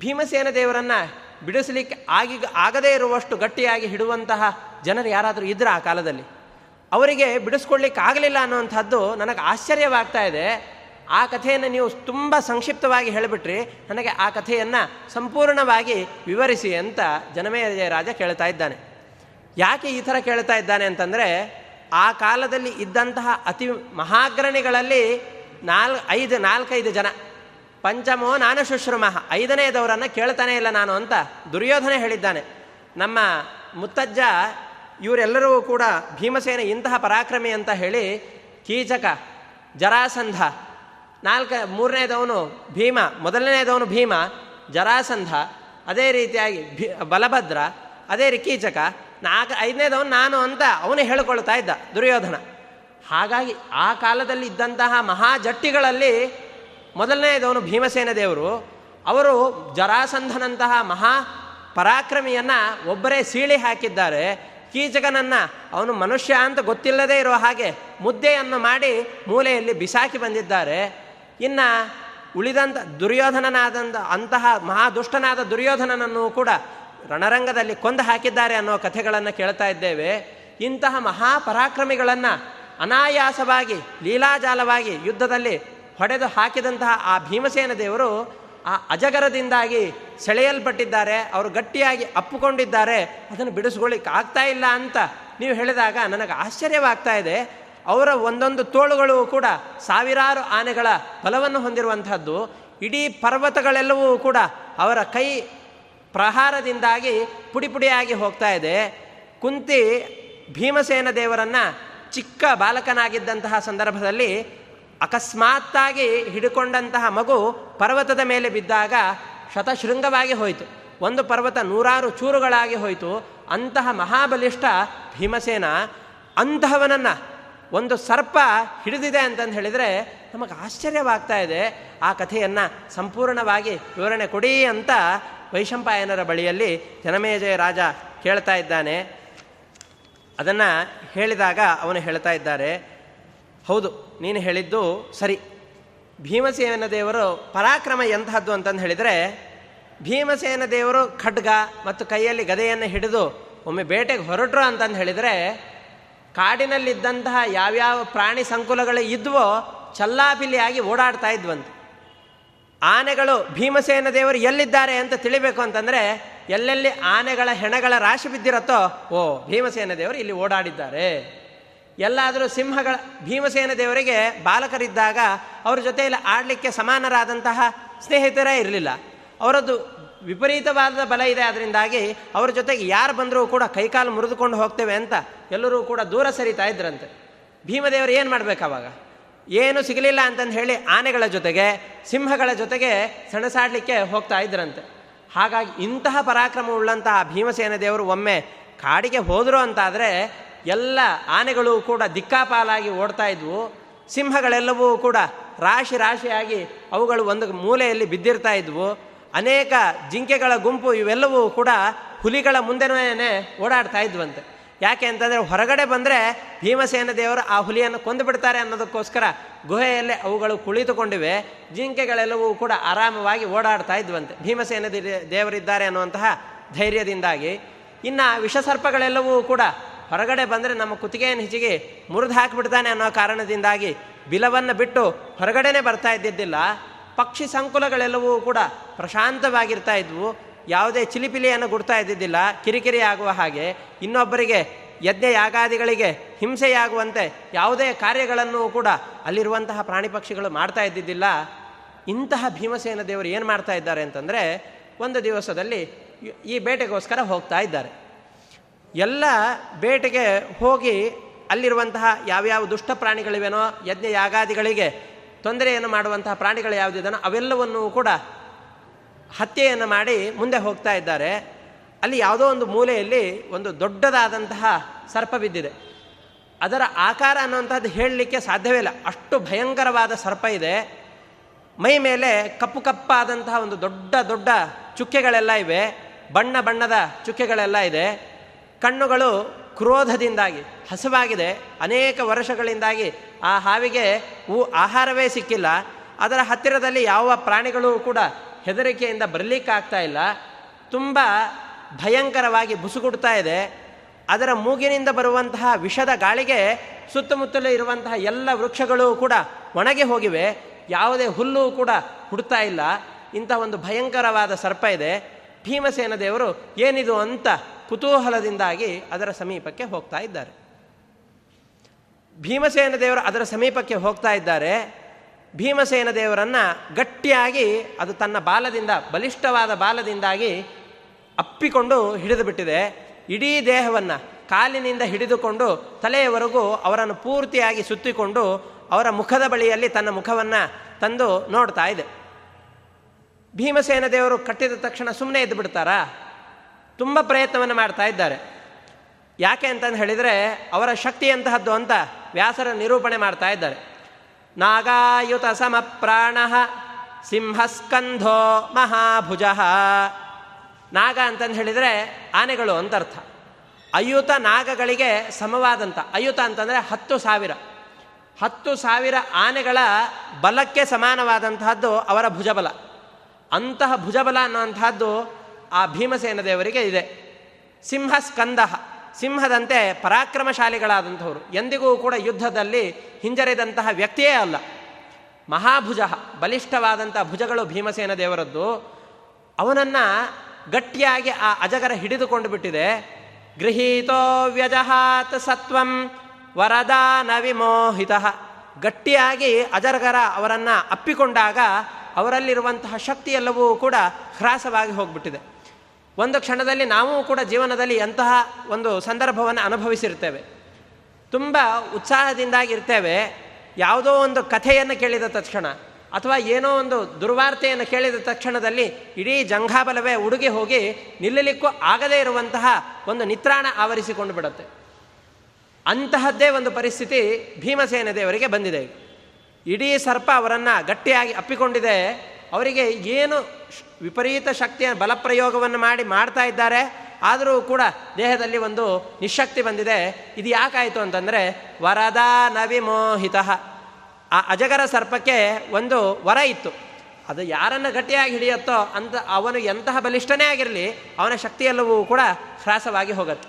ಭೀಮಸೇನ ದೇವರನ್ನು ಬಿಡಿಸಲಿಕ್ಕೆ ಆಗಿ ಆಗದೇ ಇರುವಷ್ಟು ಗಟ್ಟಿಯಾಗಿ ಹಿಡುವಂತಹ ಜನರು ಯಾರಾದರೂ ಇದ್ರ ಆ ಕಾಲದಲ್ಲಿ? ಅವರಿಗೆ ಬಿಡಿಸ್ಕೊಳ್ಲಿಕ್ಕೆ ಆಗಲಿಲ್ಲ ಅನ್ನುವಂಥದ್ದು ನನಗೆ ಆಶ್ಚರ್ಯವಾಗ್ತಾ ಇದೆ. ಆ ಕಥೆಯನ್ನು ನೀವು ತುಂಬ ಸಂಕ್ಷಿಪ್ತವಾಗಿ ಹೇಳಿಬಿಟ್ರಿ. ನನಗೆ ಆ ಕಥೆಯನ್ನು ಸಂಪೂರ್ಣವಾಗಿ ವಿವರಿಸಿ ಅಂತ ಜನಮೇಜಯ ರಾಜ ಕೇಳ್ತಾ ಇದ್ದಾನೆ. ಯಾಕೆ ಈ ಥರ ಕೇಳ್ತಾ ಇದ್ದಾನೆ ಅಂತಂದರೆ, ಆ ಕಾಲದಲ್ಲಿ ಇದ್ದಂತಹ ಅತಿ ಮಹಾಗ್ರಣಿಗಳಲ್ಲಿ ನಾಲ್, ಐದು, ನಾಲ್ಕೈದು ಜನ ಪಂಚಮೋ ನಾನು ಶುಶ್ರಮಃ. ಐದನೆಯದವರನ್ನು ಕೇಳ್ತಾನೆ ಇಲ್ಲ ನಾನು ಅಂತ ದುರ್ಯೋಧನೆ ಹೇಳಿದ್ದಾನೆ. ನಮ್ಮ ಮುತ್ತಜ್ಜ ಇವರೆಲ್ಲರೂ ಕೂಡ ಭೀಮಸೇನ ಇಂತಹ ಪರಾಕ್ರಮಿ ಅಂತ ಹೇಳಿ ಕೀಚಕ, ಜರಾಸಂಧ, ನಾಲ್ಕ ಮೂರನೇದವನು ಭೀಮ ಮೊದಲನೇದವನು ಭೀಮ, ಜರಾಸಂಧ, ಅದೇ ರೀತಿಯಾಗಿ ಭಿ, ಬಲಭದ್ರ, ಅದೇ ರೀ ಕೀಚಕ, ನಾಲ್ಕು ಐದನೇದವನು ನಾನು ಅಂತ ಅವನು ಹೇಳಿಕೊಳ್ತಾ ಇದ್ದ ದುರ್ಯೋಧನ. ಹಾಗಾಗಿ ಆ ಕಾಲದಲ್ಲಿ ಇದ್ದಂತಹ ಮಹಾಜಟ್ಟಿಗಳಲ್ಲಿ ಮೊದಲನೇದವನು ಭೀಮಸೇನ ದೇವರು. ಅವರು ಜರಾಸಂಧನಂತಹ ಮಹಾ ಪರಾಕ್ರಮಿಯನ್ನು ಒಬ್ಬರೇ ಸೀಳಿ ಹಾಕಿದ್ದಾರೆ. ಕೀಚಕನನ್ನು ಅವನು ಮನುಷ್ಯ ಅಂತ ಗೊತ್ತಿಲ್ಲದೆ ಇರೋ ಹಾಗೆ ಮುದ್ದೆಯನ್ನು ಮಾಡಿ ಮೂಲೆಯಲ್ಲಿ ಬಿಸಾಕಿ ಬಂದಿದ್ದಾರೆ. ಇನ್ನು ಉಳಿದಂಥ ದುರ್ಯೋಧನನಾದಂಥ ಅಂತಹ ಮಹಾದುಷ್ಟನಾದ ದುರ್ಯೋಧನನನ್ನು ಕೂಡ ರಣರಂಗದಲ್ಲಿ ಕೊಂದು ಹಾಕಿದ್ದಾರೆ ಅನ್ನೋ ಕಥೆಗಳನ್ನು ಕೇಳ್ತಾ ಇದ್ದೇವೆ. ಇಂತಹ ಮಹಾಪರಾಕ್ರಮಿಗಳನ್ನು ಅನಾಯಾಸವಾಗಿ, ಲೀಲಾಜಾಲವಾಗಿ ಯುದ್ಧದಲ್ಲಿ ಹೊಡೆದು ಹಾಕಿದಂತಹ ಆ ಭೀಮಸೇನ ದೇವರು ಆ ಅಜಗರದಿಂದಾಗಿ ಸೆಳೆಯಲ್ಪಟ್ಟಿದ್ದಾರೆ, ಅವರು ಗಟ್ಟಿಯಾಗಿ ಅಪ್ಪುಕೊಂಡಿದ್ದಾರೆ, ಅದನ್ನು ಬಿಡಿಸ್ಕೊಳ್ಳಿಕ್ಕೆ ಆಗ್ತಾ ಇಲ್ಲ ಅಂತ ನೀವು ಹೇಳಿದಾಗ ನನಗೆ ಆಶ್ಚರ್ಯವಾಗ್ತಾ ಇದೆ. ಅವರ ಒಂದೊಂದು ತೋಳುಗಳು ಕೂಡ ಸಾವಿರಾರು ಆನೆಗಳ ಬಲವನ್ನು ಹೊಂದಿರುವಂತಹದ್ದು, ಇಡೀ ಪರ್ವತಗಳೆಲ್ಲವೂ ಕೂಡ ಅವರ ಕೈ ಪ್ರಹಾರದಿಂದಾಗಿ ಪುಡಿ ಪುಡಿಯಾಗಿ ಹೋಗ್ತಾ ಇದೆ. ಕುಂತಿ ಭೀಮಸೇನ ದೇವರನ್ನು ಚಿಕ್ಕ ಬಾಲಕನಾಗಿದ್ದಂತಹ ಸಂದರ್ಭದಲ್ಲಿ ಅಕಸ್ಮಾತ್ತಾಗಿ ಹಿಡ್ಕೊಂಡಂತಹ ಮಗು ಪರ್ವತದ ಮೇಲೆ ಬಿದ್ದಾಗ ಶತಶೃಂಗವಾಗಿ ಹೋಯಿತು. ಒಂದು ಪರ್ವತ ನೂರಾರು ಚೂರುಗಳಾಗಿ ಹೋಯಿತು. ಅಂತಹ ಮಹಾಬಲಿಷ್ಠ ಭೀಮಸೇನ ಅಂತಹವನನ್ನು ಒಂದು ಸರ್ಪ ಹಿಡಿದಿದೆ ಅಂತಂದು ಹೇಳಿದರೆ ನಮಗೆ ಆಶ್ಚರ್ಯವಾಗ್ತಾ ಇದೆ. ಆ ಕಥೆಯನ್ನು ಸಂಪೂರ್ಣವಾಗಿ ವಿವರಣೆ ಕೊಡಿ ಅಂತ ವೈಶಂಪಾಯನರ ಬಳಿಯಲ್ಲಿ ಜನಮೇಜಯ ರಾಜ ಕೇಳ್ತಾ ಇದ್ದಾನೆ. ಅದನ್ನು ಹೇಳಿದಾಗ ಅವನು ಹೇಳ್ತಾ ಇದ್ದಾರೆ. ಹೌದು, ನೀನು ಹೇಳಿದ್ದು ಸರಿ. ಭೀಮಸೇನ ದೇವರು ಪರಾಕ್ರಮ ಎಂತಹದ್ದು ಅಂತಂದು ಹೇಳಿದರೆ, ಭೀಮಸೇನ ದೇವರು ಖಡ್ಗ ಮತ್ತು ಕೈಯಲ್ಲಿ ಗದೆಯನ್ನು ಹಿಡಿದು ಒಮ್ಮೆ ಬೇಟೆಗೆ ಹೊರಟ್ರು ಅಂತಂದು ಹೇಳಿದರೆ, ಕಾಡಿನಲ್ಲಿದ್ದಂತಹ ಯಾವ್ಯಾವ ಪ್ರಾಣಿ ಸಂಕುಲಗಳು ಇದ್ವೋ ಚಲ್ಲಾಪಿಲ್ಲಿಯಾಗಿ ಓಡಾಡ್ತಾ ಇದ್ವಂತೆ. ಆನೆಗಳು ಭೀಮಸೇನ ದೇವರು ಎಲ್ಲಿದ್ದಾರೆ ಅಂತ ತಿಳಿಬೇಕು ಅಂತಂದರೆ, ಎಲ್ಲೆಲ್ಲಿ ಆನೆಗಳ ಹೆಣಗಳ ರಾಶಿ ಬಿದ್ದಿರತ್ತೋ, ಓ, ಭೀಮಸೇನ ದೇವರು ಇಲ್ಲಿ ಓಡಾಡಿದ್ದಾರೆ. ಎಲ್ಲಾದರೂ ಸಿಂಹಗಳ, ಭೀಮಸೇನ ದೇವರಿಗೆ ಬಾಲಕರಿದ್ದಾಗ ಅವ್ರ ಜೊತೆಯಲ್ಲಿ ಆಡಲಿಕ್ಕೆ ಸಮಾನರಾದಂತಹ ಸ್ನೇಹಿತರೇ ಇರಲಿಲ್ಲ. ಅವರದ್ದು ವಿಪರೀತವಾದ ಬಲ ಇದೆ ಅದರಿಂದಾಗಿ ಅವ್ರ ಜೊತೆಗೆ ಯಾರು ಬಂದರೂ ಕೂಡ ಕೈಕಾಲು ಮುರಿದುಕೊಂಡು ಹೋಗ್ತೇವೆ ಅಂತ ಎಲ್ಲರೂ ಕೂಡ ದೂರ ಸರಿತಾ ಇದ್ರಂತೆ. ಭೀಮದೇವರು ಏನು ಮಾಡಬೇಕು ಅವಾಗ? ಏನು ಸಿಗಲಿಲ್ಲ ಅಂತಂದು ಹೇಳಿ ಆನೆಗಳ ಜೊತೆಗೆ, ಸಿಂಹಗಳ ಜೊತೆಗೆ ಸಣಸಾಡಲಿಕ್ಕೆ ಹೋಗ್ತಾ ಇದ್ರಂತೆ. ಹಾಗಾಗಿ ಇಂತಹ ಪರಾಕ್ರಮ ಉಳ್ಳಂತಹ ಭೀಮಸೇನ ದೇವರು ಒಮ್ಮೆ ಕಾಡಿಗೆ ಹೋದರು ಅಂತಾದರೆ ಎಲ್ಲ ಆನೆಗಳು ಕೂಡ ದಿಕ್ಕಾಪಾಲಾಗಿ ಓಡ್ತಾ ಇದ್ವು. ಸಿಂಹಗಳೆಲ್ಲವೂ ಕೂಡ ರಾಶಿ ರಾಶಿಯಾಗಿ ಅವುಗಳು ಒಂದು ಮೂಲೆಯಲ್ಲಿ ಬಿದ್ದಿರ್ತಾ ಇದ್ವು. ಅನೇಕ ಜಿಂಕೆಗಳ ಗುಂಪು ಇವೆಲ್ಲವೂ ಕೂಡ ಹುಲಿಗಳ ಮುಂದೆನೇ ಓಡಾಡ್ತಾ ಇದ್ವಂತೆ. ಯಾಕೆ ಅಂತಂದರೆ ಹೊರಗಡೆ ಬಂದರೆ ಭೀಮಸೇನ ದೇವರು ಆ ಹುಲಿಯನ್ನು ಕೊಂದು ಬಿಡ್ತಾರೆ ಅನ್ನೋದಕ್ಕೋಸ್ಕರ ಗುಹೆಯಲ್ಲೇ ಅವುಗಳು ಕುಳಿತುಕೊಂಡಿವೆ. ಜಿಂಕೆಗಳೆಲ್ಲವೂ ಕೂಡ ಆರಾಮವಾಗಿ ಓಡಾಡ್ತಾ ಇದ್ವಂತೆ. ಭೀಮಸೇನ ದೇವರಿದ್ದಾರೆ ಅನ್ನುವಂತಹ ಧೈರ್ಯದಿಂದಾಗಿ. ಇನ್ನು ವಿಷಸರ್ಪಗಳೆಲ್ಲವೂ ಕೂಡ ಹೊರಗಡೆ ಬಂದರೆ ನಮ್ಮ ಕುತ್ತಿಗೆಯನ್ನು ಹೆಚ್ಚಿಗೆ ಮುರಿದು ಹಾಕಿಬಿಡ್ತಾನೆ ಅನ್ನೋ ಕಾರಣದಿಂದಾಗಿ ಬಿಲವನ್ನು ಬಿಟ್ಟು ಹೊರಗಡೆನೆ ಬರ್ತಾ ಇದ್ದಿದ್ದಿಲ್ಲ. ಪಕ್ಷಿ ಸಂಕುಲಗಳೆಲ್ಲವೂ ಕೂಡ ಪ್ರಶಾಂತವಾಗಿರ್ತಾ ಇದ್ವು. ಯಾವುದೇ ಚಿಲಿಪಿಲಿಯನ್ನು ಗುಡ್ತಾ ಇದ್ದಿದ್ದಿಲ್ಲ. ಕಿರಿಕಿರಿ ಆಗುವ ಹಾಗೆ ಇನ್ನೊಬ್ಬರಿಗೆ ಯಜ್ಞ ಯಾಗಾದಿಗಳಿಗೆ ಹಿಂಸೆಯಾಗುವಂತೆ ಯಾವುದೇ ಕಾರ್ಯಗಳನ್ನು ಕೂಡ ಅಲ್ಲಿರುವಂತಹ ಪ್ರಾಣಿ ಪಕ್ಷಿಗಳು ಮಾಡ್ತಾ ಇದ್ದಿದ್ದಿಲ್ಲ. ಇಂತಹ ಭೀಮಸೇನ ದೇವರು ಏನು ಮಾಡ್ತಾ ಇದ್ದಾರೆ ಅಂತಂದರೆ ಒಂದು ದಿವಸದಲ್ಲಿ ಈ ಬೇಟೆಗೋಸ್ಕರ ಹೋಗ್ತಾ ಇದ್ದಾರೆ. ಎಲ್ಲ ಬೇಟೆಗೆ ಹೋಗಿ ಅಲ್ಲಿರುವಂತಹ ಯಾವ್ಯಾವ ದುಷ್ಟ ಪ್ರಾಣಿಗಳಿವೆನೋ, ಯಜ್ಞ ಯಾಗಾದಿಗಳಿಗೆ ತೊಂದರೆಯನ್ನು ಮಾಡುವಂತಹ ಪ್ರಾಣಿಗಳು ಯಾವುದಿದೆನೋ, ಅವೆಲ್ಲವನ್ನೂ ಕೂಡ ಹತ್ಯೆಯನ್ನು ಮಾಡಿ ಮುಂದೆ ಹೋಗ್ತಾ ಇದ್ದಾರೆ. ಅಲ್ಲಿ ಯಾವುದೋ ಒಂದು ಮೂಲೆಯಲ್ಲಿ ಒಂದು ದೊಡ್ಡದಾದಂತಹ ಸರ್ಪ ಬಿದ್ದಿದೆ. ಅದರ ಆಕಾರ ಅನ್ನುವಂಥದ್ದು ಹೇಳಲಿಕ್ಕೆ ಸಾಧ್ಯವೇ ಇಲ್ಲ. ಅಷ್ಟು ಭಯಂಕರವಾದ ಸರ್ಪ ಇದೆ. ಮೈ ಮೇಲೆ ಕಪ್ಪು ಕಪ್ಪಾದಂತಹ ಒಂದು ದೊಡ್ಡ ದೊಡ್ಡ ಚುಕ್ಕೆಗಳೆಲ್ಲ ಇವೆ. ಬಣ್ಣ ಬಣ್ಣದ ಚುಕ್ಕೆಗಳೆಲ್ಲ ಇದೆ. ಕಣ್ಣುಗಳು ಕ್ರೋಧದಿಂದಾಗಿ, ಹಸವಾಗಿದೆ. ಅನೇಕ ವರ್ಷಗಳಿಂದಾಗಿ ಆ ಹಾವಿಗೆ ಹೂ ಆಹಾರವೇ ಸಿಕ್ಕಿಲ್ಲ. ಅದರ ಹತ್ತಿರದಲ್ಲಿ ಯಾವ ಪ್ರಾಣಿಗಳು ಕೂಡ ಹೆದರಿಕೆಯಿಂದ ಬರಲಿಕ್ಕಾಗ್ತಾ ಇಲ್ಲ. ತುಂಬ ಭಯಂಕರವಾಗಿ ಬುಸುಗುಡ್ತಾ ಇದೆ. ಅದರ ಮೂಗಿನಿಂದ ಬರುವಂತಹ ವಿಷದ ಗಾಳಿಗೆ ಸುತ್ತಮುತ್ತಲೂ ಇರುವಂತಹ ಎಲ್ಲ ವೃಕ್ಷಗಳು ಕೂಡ ಒಣಗಿ ಹೋಗಿವೆ. ಯಾವುದೇ ಹುಲ್ಲು ಕೂಡ ಹುಡ್ತಾ ಇಲ್ಲ. ಇಂಥ ಒಂದು ಭಯಂಕರವಾದ ಸರ್ಪ ಇದೆ. ಭೀಮಸೇನ ದೇವರು ಏನಿದು ಅಂತ ಕುತೂಹಲದಿಂದಾಗಿ ಅದರ ಸಮೀಪಕ್ಕೆ ಹೋಗ್ತಾ ಇದ್ದಾರೆ. ಭೀಮಸೇನ ದೇವರು ಅದರ ಸಮೀಪಕ್ಕೆ ಹೋಗ್ತಾ ಇದ್ದಾರೆ. ಭೀಮಸೇನ ದೇವರನ್ನು ಗಟ್ಟಿಯಾಗಿ ಅದು ತನ್ನ ಬಾಲದಿಂದ, ಬಲಿಷ್ಠವಾದ ಬಾಲದಿಂದಾಗಿ ಅಪ್ಪಿಕೊಂಡು ಹಿಡಿದು ಬಿಟ್ಟಿದೆ. ಇಡೀ ದೇಹವನ್ನು ಕಾಲಿನಿಂದ ಹಿಡಿದುಕೊಂಡು ತಲೆಯವರೆಗೂ ಅವರನ್ನು ಪೂರ್ತಿಯಾಗಿ ಸುತ್ತಿಕೊಂಡು ಅವರ ಮುಖದ ಬಳಿಯಲ್ಲಿ ತನ್ನ ಮುಖವನ್ನು ತಂದು ನೋಡ್ತಾ ಇದೆ. ಭೀಮಸೇನ ದೇವರು ಕಟ್ಟಿದ ತಕ್ಷಣ ಸುಮ್ಮನೆ ಎದ್ದು ಬಿಡ್ತಾರಾ? ತುಂಬ ಪ್ರಯತ್ನವನ್ನು ಮಾಡ್ತಾ ಇದ್ದಾರೆ. ಯಾಕೆ ಅಂತಂದು ಹೇಳಿದರೆ ಅವರ ಶಕ್ತಿ ಶಕ್ತಿಯಂತಹದ್ದು ಅಂತ ವ್ಯಾಸರ ನಿರೂಪಣೆ ಮಾಡ್ತಾ ಇದ್ದಾರೆ. ನಾಗಾಯುತ ಸಮಪ್ರಾಣ ಸಿಂಹಸ್ಕಂಧೋ ಮಹಾಭುಜ. ನಾಗ ಅಂತಂದು ಹೇಳಿದರೆ ಆನೆಗಳು ಅಂತ ಅರ್ಥ. ಅಯುತ ನಾಗಗಳಿಗೆ ಸಮವಾದಂಥ ಅಯುತ ಅಂತಂದರೆ ಹತ್ತು ಸಾವಿರ. ಹತ್ತು ಸಾವಿರ ಆನೆಗಳ ಬಲಕ್ಕೆ ಸಮಾನವಾದಂತಹದ್ದು ಅವರ ಭುಜಬಲ. ಅಂತಹ ಭುಜಬಲ ಅನ್ನುವಂತಹದ್ದು ಆ ಭೀಮಸೇನ ದೇವರಿಗೆ ಇದೆ. ಸಿಂಹ ಸ್ಕಂದ ಸಿಂಹದಂತೆ ಪರಾಕ್ರಮಶಾಲಿಗಳಾದಂಥವರು. ಎಂದಿಗೂ ಕೂಡ ಯುದ್ಧದಲ್ಲಿ ಹಿಂಜರಿದಂತಹ ವ್ಯಕ್ತಿಯೇ ಅಲ್ಲ. ಮಹಾಭುಜ, ಬಲಿಷ್ಠವಾದಂಥ ಭುಜಗಳು ಭೀಮಸೇನ ದೇವರದ್ದು. ಅವನನ್ನು ಗಟ್ಟಿಯಾಗಿ ಆ ಅಜಗರ ಹಿಡಿದುಕೊಂಡು ಬಿಟ್ಟಿದೆ. ಗೃಹೀತೋ ವ್ಯಜಹಾತ್ ಸತ್ವಂ ವರದಾನ ವಿಮೋಹಿತ. ಗಟ್ಟಿಯಾಗಿ ಅಜರಗರ ಅವರನ್ನು ಅಪ್ಪಿಕೊಂಡಾಗ ಅವರಲ್ಲಿರುವಂತಹ ಶಕ್ತಿ ಎಲ್ಲವೂ ಕೂಡ ಹ್ರಾಸವಾಗಿ ಹೋಗ್ಬಿಟ್ಟಿದೆ. ಒಂದು ಕ್ಷಣದಲ್ಲಿ ನಾವು ಕೂಡ ಜೀವನದಲ್ಲಿ ಎಂತಹ ಒಂದು ಸಂದರ್ಭವನ್ನು ಅನುಭವಿಸಿರ್ತೇವೆ. ತುಂಬ ಉತ್ಸಾಹದಿಂದಾಗಿರ್ತೇವೆ ಯಾವುದೋ ಒಂದು ಕಥೆಯನ್ನು ಕೇಳಿದ ತಕ್ಷಣ ಅಥವಾ ಏನೋ ಒಂದು ದುರ್ವಾರ್ತೆಯನ್ನು ಕೇಳಿದ ತಕ್ಷಣದಲ್ಲಿ ಇಡೀ ಜಂಘಾಬಲವೇ ಉಡುಗಿ ಹೋಗಿ ನಿಲ್ಲಲಿಕ್ಕೂ ಆಗದೇ ಇರುವಂತಹ ಒಂದು ನಿತ್ರಾಣ ಆವರಿಸಿಕೊಂಡು ಬಿಡುತ್ತೆ. ಅಂತಹದ್ದೇ ಒಂದು ಪರಿಸ್ಥಿತಿ ಭೀಮಸೇನ ದೇವರಿಗೆ ಬಂದಿದೆ. ಇಡೀ ಸರ್ಪ ಅವರನ್ನು ಗಟ್ಟಿಯಾಗಿ ಅಪ್ಪಿಕೊಂಡಿದೆ. ಅವರಿಗೆ ಏನು ವಿಪರೀತ ಶಕ್ತಿಯ ಬಲಪ್ರಯೋಗವನ್ನು ಮಾಡಿ ಮಾಡ್ತಾ ಇದ್ದಾರೆ, ಆದರೂ ಕೂಡ ದೇಹದಲ್ಲಿ ಒಂದು ನಿಶಕ್ತಿ ಬಂದಿದೆ. ಇದು ಯಾಕಾಯಿತು ಅಂತಂದರೆ, ವರದ ನವಿಮೋಹಿತ. ಆ ಅಜಗರ ಸರ್ಪಕ್ಕೆ ಒಂದು ವರ ಇತ್ತು. ಅದು ಯಾರನ್ನು ಗಟ್ಟಿಯಾಗಿ ಹಿಡಿಯುತ್ತೋ ಅಂತ ಅವನು ಎಂತಹ ಬಲಿಷ್ಠನೇ ಆಗಿರಲಿ, ಅವನ ಶಕ್ತಿಯೆಲ್ಲವೂ ಕೂಡ ಹ್ರಾಸವಾಗಿ ಹೋಗುತ್ತೆ.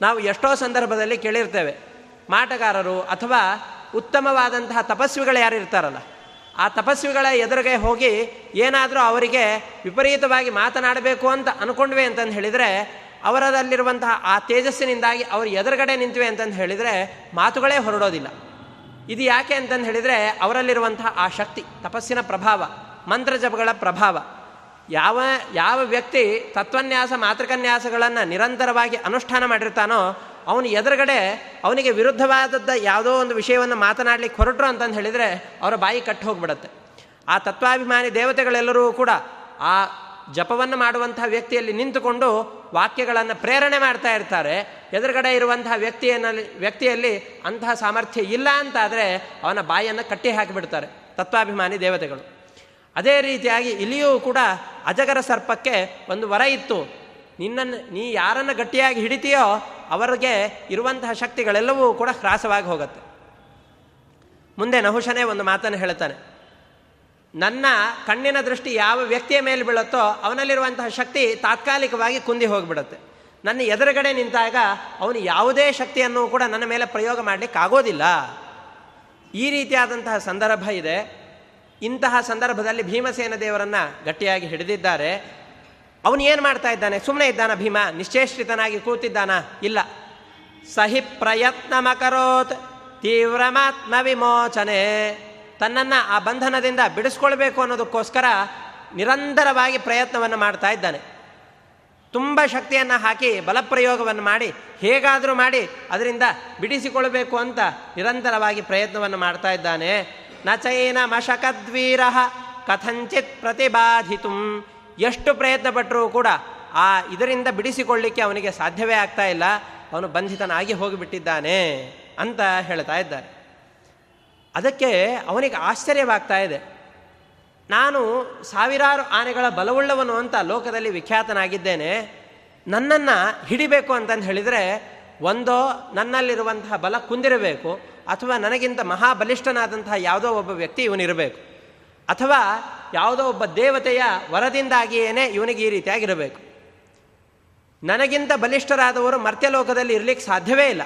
ನಾವು ಎಷ್ಟೋ ಸಂದರ್ಭದಲ್ಲಿ ಕೇಳಿರ್ತೇವೆ, ಮಾಟಗಾರರು ಅಥವಾ ಉತ್ತಮವಾದಂತಹ ತಪಸ್ವಿಗಳು ಯಾರು ಇರ್ತಾರಲ್ಲ ಆ ತಪಸ್ವಿಗಳ ಎದುರಿಗೆ ಹೋಗಿ ಏನಾದರೂ ಅವರಿಗೆ ವಿಪರೀತವಾಗಿ ಮಾತನಾಡಬೇಕು ಅಂತ ಅಂದ್ಕೊಂಡ್ವಿ ಅಂತಂದು ಹೇಳಿದರೆ, ಅವರದಲ್ಲಿರುವಂತಹ ಆ ತೇಜಸ್ಸಿನಿಂದಾಗಿ ಅವರು ಎದುರುಗಡೆ ನಿಂತಿವೆ ಅಂತಂದು ಹೇಳಿದರೆ ಮಾತುಗಳೇ ಹೊರಡೋದಿಲ್ಲ. ಇದು ಯಾಕೆ ಅಂತಂದು ಹೇಳಿದರೆ, ಅವರಲ್ಲಿರುವಂತಹ ಆ ಶಕ್ತಿ, ತಪಸ್ಸಿನ ಪ್ರಭಾವ, ಮಂತ್ರ ಜಪಗಳ ಪ್ರಭಾವ, ಯಾವ ಯಾವ ವ್ಯಕ್ತಿ ತತ್ವನ್ಯಾಸ, ಮಾತೃಕನ್ಯಾಸಗಳನ್ನು ನಿರಂತರವಾಗಿ ಅನುಷ್ಠಾನ ಮಾಡಿರ್ತಾನೋ ಅವನು ಎದುರುಗಡೆ ಅವನಿಗೆ ವಿರುದ್ಧವಾದದ್ದ ಯಾವುದೋ ಒಂದು ವಿಷಯವನ್ನು ಮಾತನಾಡಲಿಕ್ಕೆ ಹೊರಟರು ಅಂತಂದು ಹೇಳಿದರೆ ಅವರ ಬಾಯಿ ಕಟ್ಟು ಹೋಗ್ಬಿಡತ್ತೆ. ಆ ತತ್ವಾಭಿಮಾನಿ ದೇವತೆಗಳೆಲ್ಲರೂ ಕೂಡ ಆ ಜಪವನ್ನು ಮಾಡುವಂತಹ ವ್ಯಕ್ತಿಯಲ್ಲಿ ನಿಂತುಕೊಂಡು ವಾಕ್ಯಗಳನ್ನು ಪ್ರೇರಣೆ ಮಾಡ್ತಾ ಇರ್ತಾರೆ. ಎದುರುಗಡೆ ಇರುವಂತಹ ವ್ಯಕ್ತಿಯಲ್ಲಿ ವ್ಯಕ್ತಿಯಲ್ಲಿ ಅಂತಹ ಸಾಮರ್ಥ್ಯ ಇಲ್ಲ ಅಂತಾದರೆ ಅವನ ಬಾಯಿಯನ್ನು ಕಟ್ಟಿ ಹಾಕಿಬಿಡ್ತಾರೆ ತತ್ವಾಭಿಮಾನಿ ದೇವತೆಗಳು. ಅದೇ ರೀತಿಯಾಗಿ ಇಲ್ಲಿಯೂ ಕೂಡ ಅಜಗರ ಸರ್ಪಕ್ಕೆ ಒಂದು ವರ ಇತ್ತು. ನಿನ್ನನ್ನು ನೀ ಯಾರನ್ನು ಗಟ್ಟಿಯಾಗಿ ಹಿಡಿತೀಯೋ ಅವರಿಗೆ ಇರುವಂತಹ ಶಕ್ತಿಗಳೆಲ್ಲವೂ ಕೂಡ ಹ್ರಾಸವಾಗಿ ಹೋಗುತ್ತೆ. ಮುಂದೆ ನಹುಶನೇ ಒಂದು ಮಾತನ್ನು ಹೇಳ್ತಾನೆ. ನನ್ನ ಕಣ್ಣಿನ ದೃಷ್ಟಿ ಯಾವ ವ್ಯಕ್ತಿಯ ಮೇಲೆ ಬೀಳುತ್ತೋ ಅವನಲ್ಲಿರುವಂತಹ ಶಕ್ತಿ ತಾತ್ಕಾಲಿಕವಾಗಿ ಕುಂದಿ ಹೋಗಿಬಿಡುತ್ತೆ. ನನ್ನ ಎದುರುಗಡೆ ನಿಂತಾಗ ಅವನು ಯಾವುದೇ ಶಕ್ತಿಯನ್ನು ಕೂಡ ನನ್ನ ಮೇಲೆ ಪ್ರಯೋಗ ಮಾಡಲಿಕ್ಕೆ ಆಗೋದಿಲ್ಲ. ಈ ರೀತಿಯಾದಂತಹ ಸಂದರ್ಭ ಇದೆ. ಇಂತಹ ಸಂದರ್ಭದಲ್ಲಿ ಭೀಮಸೇನ ದೇವರನ್ನು ಗಟ್ಟಿಯಾಗಿ ಹಿಡಿದಿದ್ದಾರೆ. ಅವನು ಏನು ಮಾಡ್ತಾ ಇದ್ದಾನೆ? ಸುಮ್ಮನೆ ಇದ್ದಾನ ಭೀಮ? ನಿಶ್ಚೇಷ್ಟಿತನಾಗಿ ಕೂತಿದ್ದಾನ? ಇಲ್ಲ. ಸಹಿ ಪ್ರಯತ್ನ ಮಕರೋತ್ ತೀವ್ರಮಾತ್ಮ ವಿಮೋಚನೆ. ತನ್ನನ್ನು ಆ ಬಂಧನದಿಂದ ಬಿಡಿಸ್ಕೊಳ್ಬೇಕು ಅನ್ನೋದಕ್ಕೋಸ್ಕರ ನಿರಂತರವಾಗಿ ಪ್ರಯತ್ನವನ್ನು ಮಾಡ್ತಾ ಇದ್ದಾನೆ. ತುಂಬ ಶಕ್ತಿಯನ್ನು ಹಾಕಿ, ಬಲಪ್ರಯೋಗವನ್ನು ಮಾಡಿ, ಹೇಗಾದರೂ ಮಾಡಿ ಅದರಿಂದ ಬಿಡಿಸಿಕೊಳ್ಬೇಕು ಅಂತ ನಿರಂತರವಾಗಿ ಪ್ರಯತ್ನವನ್ನು ಮಾಡ್ತಾ ಇದ್ದಾನೆ. ನ ಚೈನ ಮಶಕದ್ವೀರ ಕಥಂಚಿತ್ ಪ್ರತಿಬಾಧಿತು ಎಷ್ಟು ಪ್ರಯತ್ನ ಪಟ್ಟರೂ ಕೂಡ ಆ ಇದರಿಂದ ಬಿಡಿಸಿಕೊಳ್ಳಿಕ್ಕೆ ಅವನಿಗೆ ಸಾಧ್ಯವೇ ಆಗ್ತಾ ಇಲ್ಲ. ಅವನು ಬಂಧಿತನಾಗಿ ಹೋಗಿಬಿಟ್ಟಿದ್ದಾನೆ ಅಂತ ಹೇಳ್ತಾ ಇದ್ದಾರೆ. ಅದಕ್ಕೆ ಅವನಿಗೆ ಆಶ್ಚರ್ಯವಾಗ್ತಾ ಇದೆ. ನಾನು ಸಾವಿರಾರು ಆನೆಗಳ ಬಲವುಳ್ಳವನು ಅಂತ ಲೋಕದಲ್ಲಿ ವಿಖ್ಯಾತನಾಗಿದ್ದೇನೆ. ನನ್ನನ್ನು ಹಿಡಿಬೇಕು ಅಂತಂದು ಹೇಳಿದರೆ ಒಂದೋ ನನ್ನಲ್ಲಿರುವಂತಹ ಬಲ ಕುಂದಿರಬೇಕು ಅಥವಾ ನನಗಿಂತ ಮಹಾಬಲಿಷ್ಠನಾದಂತಹ ಯಾವುದೋ ಒಬ್ಬ ವ್ಯಕ್ತಿ ಇವನಿರಬೇಕು. ಅಥವಾ ಯಾವುದೋ ಒಬ್ಬ ದೇವತೆಯ ವರದಿಂದಾಗಿಯೇ ಇವನಿಗೆ ಈ ರೀತಿಯಾಗಿರಬೇಕು. ನನಗಿಂತ ಬಲಿಷ್ಠರಾದವರು ಮರ್ತ್ಯಲೋಕದಲ್ಲಿ ಇರಲಿಕ್ಕೆ ಸಾಧ್ಯವೇ ಇಲ್ಲ.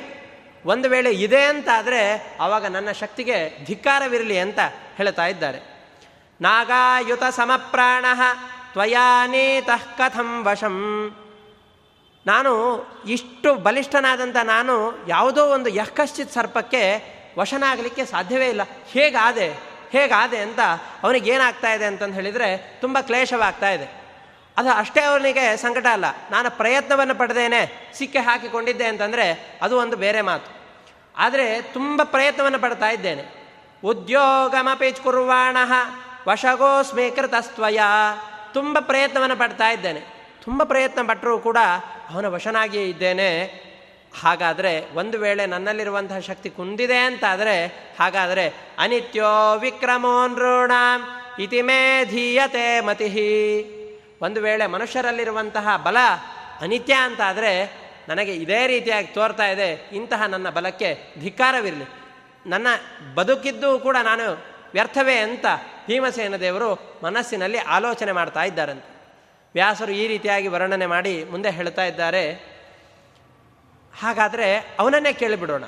ಒಂದು ವೇಳೆ ಇದೆ ಅಂತಾದರೆ ಆವಾಗ ನನ್ನ ಶಕ್ತಿಗೆ ಧಿಕ್ಕಾರವಿರಲಿ ಅಂತ ಹೇಳ್ತಾ ಇದ್ದಾರೆ. ನಾಗಾಯುತ ಸಮಪ್ರಾಣ ತ್ವಯಾನೇತಃ ಕಥಂ ವಶಂ. ನಾನು ಇಷ್ಟು ಬಲಿಷ್ಠನಾದಂಥ ನಾನು ಯಾವುದೋ ಒಂದು ಯಹ್ಕಶ್ಚಿತ್ ಸರ್ಪಕ್ಕೆ ವಶನಾಗಲಿಕ್ಕೆ ಸಾಧ್ಯವೇ ಇಲ್ಲ. ಹೇಗಾದೆ ಹೇಗಾದೆ ಅಂತ ಅವನಿಗೆ ಏನಾಗ್ತಾ ಇದೆ ಅಂತಂದು ಹೇಳಿದರೆ ತುಂಬ ಕ್ಲೇಶವಾಗ್ತಾ ಇದೆ. ಅದು ಅಷ್ಟೇ ಅವನಿಗೆ ಸಂಕಟ ಅಲ್ಲ. ನಾನು ಪ್ರಯತ್ನವನ್ನು ಪಡೆದೇನೆ, ಸಿಕ್ಕೆ ಹಾಕಿಕೊಂಡಿದ್ದೆ ಅಂತಂದರೆ ಅದು ಒಂದು ಬೇರೆ ಮಾತು. ಆದರೆ ತುಂಬ ಪ್ರಯತ್ನವನ್ನು ಪಡ್ತಾ ಇದ್ದೇನೆ. ಉದ್ಯೋಗಮಪಿ ಕುರ್ವಾಣ ವಶಗೋಸ್ಮಿ ಕೃತಸ್ತ್ವಯ ತುಂಬ ಪ್ರಯತ್ನವನ್ನು ಪಡ್ತಾ ಇದ್ದೇನೆ. ತುಂಬ ಪ್ರಯತ್ನ ಪಟ್ಟರೂ ಕೂಡ ಅವನ ವಶನಾಗಿಯೇ ಇದ್ದೇನೆ. ಹಾಗಾದರೆ ಒಂದು ವೇಳೆ ನನ್ನಲ್ಲಿರುವಂತಹ ಶಕ್ತಿ ಕುಂದಿದೆ ಅಂತಾದರೆ ಹಾಗಾದರೆ ಅನಿತ್ಯೋ ವಿಕ್ರಮೋ ನೃಣಾಂ ಇತಿ ಮೇ ಧೀಯತೆ ಮತಿಹಿ ಒಂದು ವೇಳೆ ಮನುಷ್ಯರಲ್ಲಿರುವಂತಹ ಬಲ ಅನಿತ್ಯ ಅಂತಾದರೆ ನನಗೆ ಇದೇ ರೀತಿಯಾಗಿ ತೋರ್ತಾ ಇದೆ, ಇಂತಹ ನನ್ನ ಬಲಕ್ಕೆ ಧಿಕ್ಕಾರವಿರಲಿ. ನನ್ನ ಬದುಕಿದ್ದು ಕೂಡ ನಾನು ವ್ಯರ್ಥವೇ ಅಂತ ಭೀಮಸೇನ ದೇವರು ಮನಸ್ಸಿನಲ್ಲಿ ಆಲೋಚನೆ ಮಾಡ್ತಾ ಇದ್ದಾರಂತೆ. ವ್ಯಾಸರು ಈ ರೀತಿಯಾಗಿ ವರ್ಣನೆ ಮಾಡಿ ಮುಂದೆ ಹೇಳ್ತಾ ಇದ್ದಾರೆ. ಹಾಗಾದರೆ ಅವನನ್ನೇ ಕೇಳಿಬಿಡೋಣ.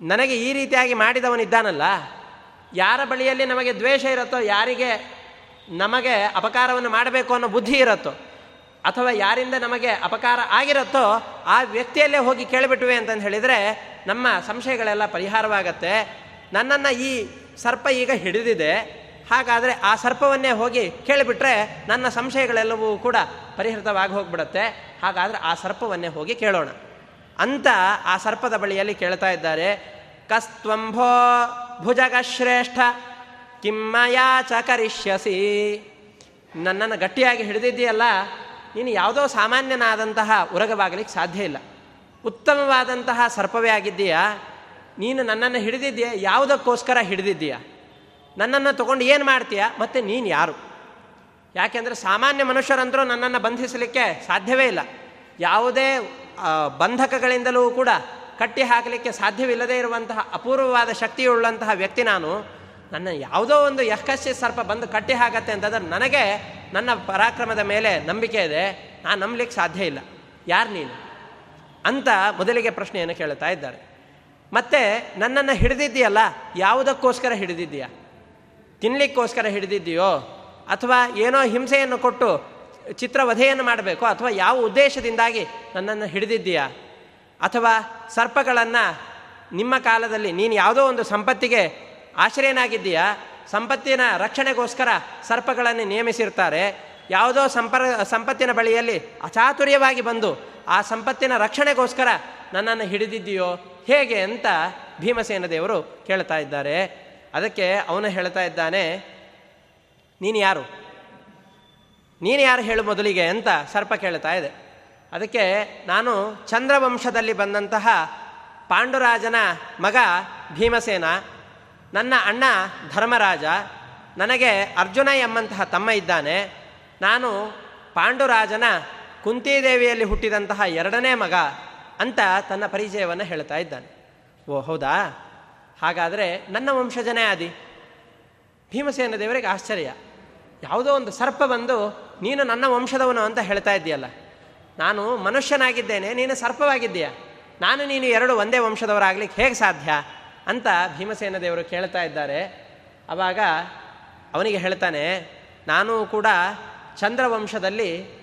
ನನಗೆ ಈ ರೀತಿಯಾಗಿ ಮಾಡಿದವನಿದ್ದಾನಲ್ಲ, ಯಾರ ಬಳಿಯಲ್ಲಿ ನಮಗೆ ದ್ವೇಷ ಇರುತ್ತೋ, ಯಾರಿಗೆ ನಮಗೆ ಅಪಕಾರವನ್ನು ಮಾಡಬೇಕು ಅನ್ನೋ ಬುದ್ಧಿ ಇರುತ್ತೋ, ಅಥವಾ ಯಾರಿಂದ ನಮಗೆ ಅಪಕಾರ ಆಗಿರುತ್ತೋ, ಆ ವ್ಯಕ್ತಿಯಲ್ಲೇ ಹೋಗಿ ಕೇಳಿಬಿಟ್ವಿ ಅಂತಂದು ಹೇಳಿದರೆ ನಮ್ಮ ಸಂಶಯಗಳೆಲ್ಲ ಪರಿಹಾರವಾಗತ್ತೆ. ನನ್ನನ್ನು ಈ ಸರ್ಪ ಈಗ ಹಿಡಿದಿದೆ. ಹಾಗಾದರೆ ಆ ಸರ್ಪವನ್ನೇ ಹೋಗಿ ಕೇಳಿಬಿಟ್ರೆ ನನ್ನ ಸಂಶಯಗಳೆಲ್ಲವೂ ಕೂಡ ಪರಿಹೃತವಾಗಿ ಹೋಗ್ಬಿಡುತ್ತೆ. ಹಾಗಾದರೆ ಆ ಸರ್ಪವನ್ನೇ ಹೋಗಿ ಕೇಳೋಣ. ಅಂತ ಆ ಸರ್ಪದ ಬಳಿಯಲ್ಲಿ ಕೇಳ್ತಾ ಇದ್ದಾರೆ. ಕಸ್ತ್ವಂಭೋ ಭುಜಗ ಶ್ರೇಷ್ಠ ಕಿಮ್ಮಯಾ ಚ ಕರಿಷ್ಯಸಿ. ನನ್ನನ್ನು ಗಟ್ಟಿಯಾಗಿ ಹಿಡಿದಿದ್ದೀಯಲ್ಲ, ನೀನು ಯಾವುದೋ ಸಾಮಾನ್ಯನಾದಂತಹ ಉರಗವಾಗಲಿಕ್ಕೆ ಸಾಧ್ಯ ಇಲ್ಲ. ಉತ್ತಮವಾದಂತಹ ಸರ್ಪವೇ ಆಗಿದ್ದೀಯಾ? ನೀನು ನನ್ನನ್ನು ಹಿಡಿದಿದ್ದೀಯ? ಯಾವುದಕ್ಕೋಸ್ಕರ ಹಿಡಿದಿದ್ದೀಯಾ? ನನ್ನನ್ನು ತಗೊಂಡು ಏನು ಮಾಡ್ತೀಯಾ? ಮತ್ತು ನೀನು ಯಾರು? ಯಾಕೆಂದರೆ ಸಾಮಾನ್ಯ ಮನುಷ್ಯರಂತರೂ ನನ್ನನ್ನು ಬಂಧಿಸಲಿಕ್ಕೆ ಸಾಧ್ಯವೇ ಇಲ್ಲ. ಯಾವುದೇ ಬಂಧಕಗಳಿಂದಲೂ ಕೂಡ ಕಟ್ಟಿ ಹಾಕಲಿಕ್ಕೆ ಸಾಧ್ಯವಿಲ್ಲದೇ ಇರುವಂತಹ ಅಪೂರ್ವವಾದ ಶಕ್ತಿಯುಳ್ಳಂತಹ ವ್ಯಕ್ತಿ ನಾನು. ನನ್ನ ಯಾವುದೋ ಒಂದು ಯಹಕಸ್ಯ ಸರ್ಪ ಬಂದು ಕಟ್ಟಿ ಹಾಕತ್ತೆ ಅಂತಂದ್ರೆ ನನಗೆ ನನ್ನ ಪರಾಕ್ರಮದ ಮೇಲೆ ನಂಬಿಕೆ ಇದೆ. ನಾನು ನಂಬಲಿಕ್ಕೆ ಸಾಧ್ಯ ಇಲ್ಲ. ಯಾರು ನೀನು? ಅಂತ ಮೊದಲಿಗೆ ಪ್ರಶ್ನೆಯನ್ನು ಕೇಳ್ತಾ ಇದ್ದಾರೆ. ಮತ್ತೆ ನನ್ನನ್ನು ಹಿಡಿದಿದ್ದೀಯಲ್ಲ, ಯಾವುದಕ್ಕೋಸ್ಕರ ಹಿಡಿದಿದ್ದೀಯಾ? ತಿನ್ನಲಿಕ್ಕೋಸ್ಕರ ಹಿಡಿದಿದ್ದೀಯೋ? ಅಥವಾ ಏನೋ ಹಿಂಸೆಯನ್ನು ಕೊಟ್ಟು ಚಿತ್ರವಧೆಯನ್ನು ಮಾಡಬೇಕು ಅಥವಾ ಯಾವ ಉದ್ದೇಶದಿಂದಾಗಿ ನನ್ನನ್ನು ಹಿಡಿದಿದ್ದೀಯಾ? ಅಥವಾ ಸರ್ಪಗಳನ್ನು ನಿಮ್ಮ ಕಾಲದಲ್ಲಿ ನೀನು ಯಾವುದೋ ಒಂದು ಸಂಪತ್ತಿಗೆ ಆಶ್ರಯನಾಗಿದ್ದೀಯಾ? ಸಂಪತ್ತಿನ ರಕ್ಷಣೆಗೋಸ್ಕರ ಸರ್ಪಗಳನ್ನು ನೇಮಿಸಿರ್ತಾರೆ. ಯಾವುದೋ ಸಂಪರ್, ಸಂಪತ್ತಿನ ಬಳಿಯಲ್ಲಿ ಅಚಾತುರ್ಯವಾಗಿ ಬಂದು ಆ ಸಂಪತ್ತಿನ ರಕ್ಷಣೆಗೋಸ್ಕರ ನನ್ನನ್ನು ಹಿಡಿದಿದ್ದೀಯೋ? ಹೇಗೆ ಅಂತ ಭೀಮಸೇನ ದೇವರು ಕೇಳ್ತಾ ಇದ್ದಾರೆ. ಅದಕ್ಕೆ ಅವನು ಹೇಳ್ತಾ ಇದ್ದಾನೆ, ನೀನು ಯಾರು? ನೀನು ಯಾರು ಹೇಳು ಮೊದಲಿಗೆ ಅಂತ ಸರ್ಪ ಕೇಳ್ತಾ ಇದೆ. ಅದಕ್ಕೆ ನಾನು ಚಂದ್ರವಂಶದಲ್ಲಿ ಬಂದಂತಹ ಪಾಂಡುರಾಜನ ಮಗ ಭೀಮಸೇನ, ನನ್ನ ಅಣ್ಣ ಧರ್ಮರಾಜ, ನನಗೆ ಅರ್ಜುನ ಎಂಬಂತಹ ತಮ್ಮ ಇದ್ದಾನೆ. ನಾನು ಪಾಂಡುರಾಜನ ಕುಂತಿದೇವಿಯಲ್ಲಿ ಹುಟ್ಟಿದಂತಹ ಎರಡನೇ ಮಗ ಅಂತ ತನ್ನ ಪರಿಚಯವನ್ನು ಹೇಳ್ತಾ ಇದ್ದಾನೆ. ಓ, ಹೌದಾ? ಹಾಗಾದರೆ ನನ್ನ ವಂಶಜನೇ ಆದಿ? ಭೀಮಸೇನ ದೇವರಿಗೆ ಆಶ್ಚರ್ಯ. ಯಾವುದೋ ಒಂದು ಸರ್ಪ ಬಂದು ನೀನು ನನ್ನ ವಂಶದವನು ಅಂತ ಹೇಳ್ತಾ ಇದ್ದೀಯಲ್ಲ. ನಾನು ಮನುಷ್ಯನಾಗಿದ್ದೇನೆ, ನೀನು ಸರ್ಪವಾಗಿದ್ದೀಯ. ನಾನು ನೀನು ಎರಡು ಒಂದೇ ವಂಶದವರಾಗ್ಲಿಕ್ಕೆ ಹೇಗೆ ಸಾಧ್ಯ ಅಂತ ಭೀಮಸೇನ ದೇವರು ಕೇಳ್ತಾ ಇದ್ದಾರೆ. ಆವಾಗ ಅವನಿಗೆ ಹೇಳ್ತಾನೆ, ನಾನು ಕೂಡ ಚಂದ್ರವಂಶದಲ್ಲಿ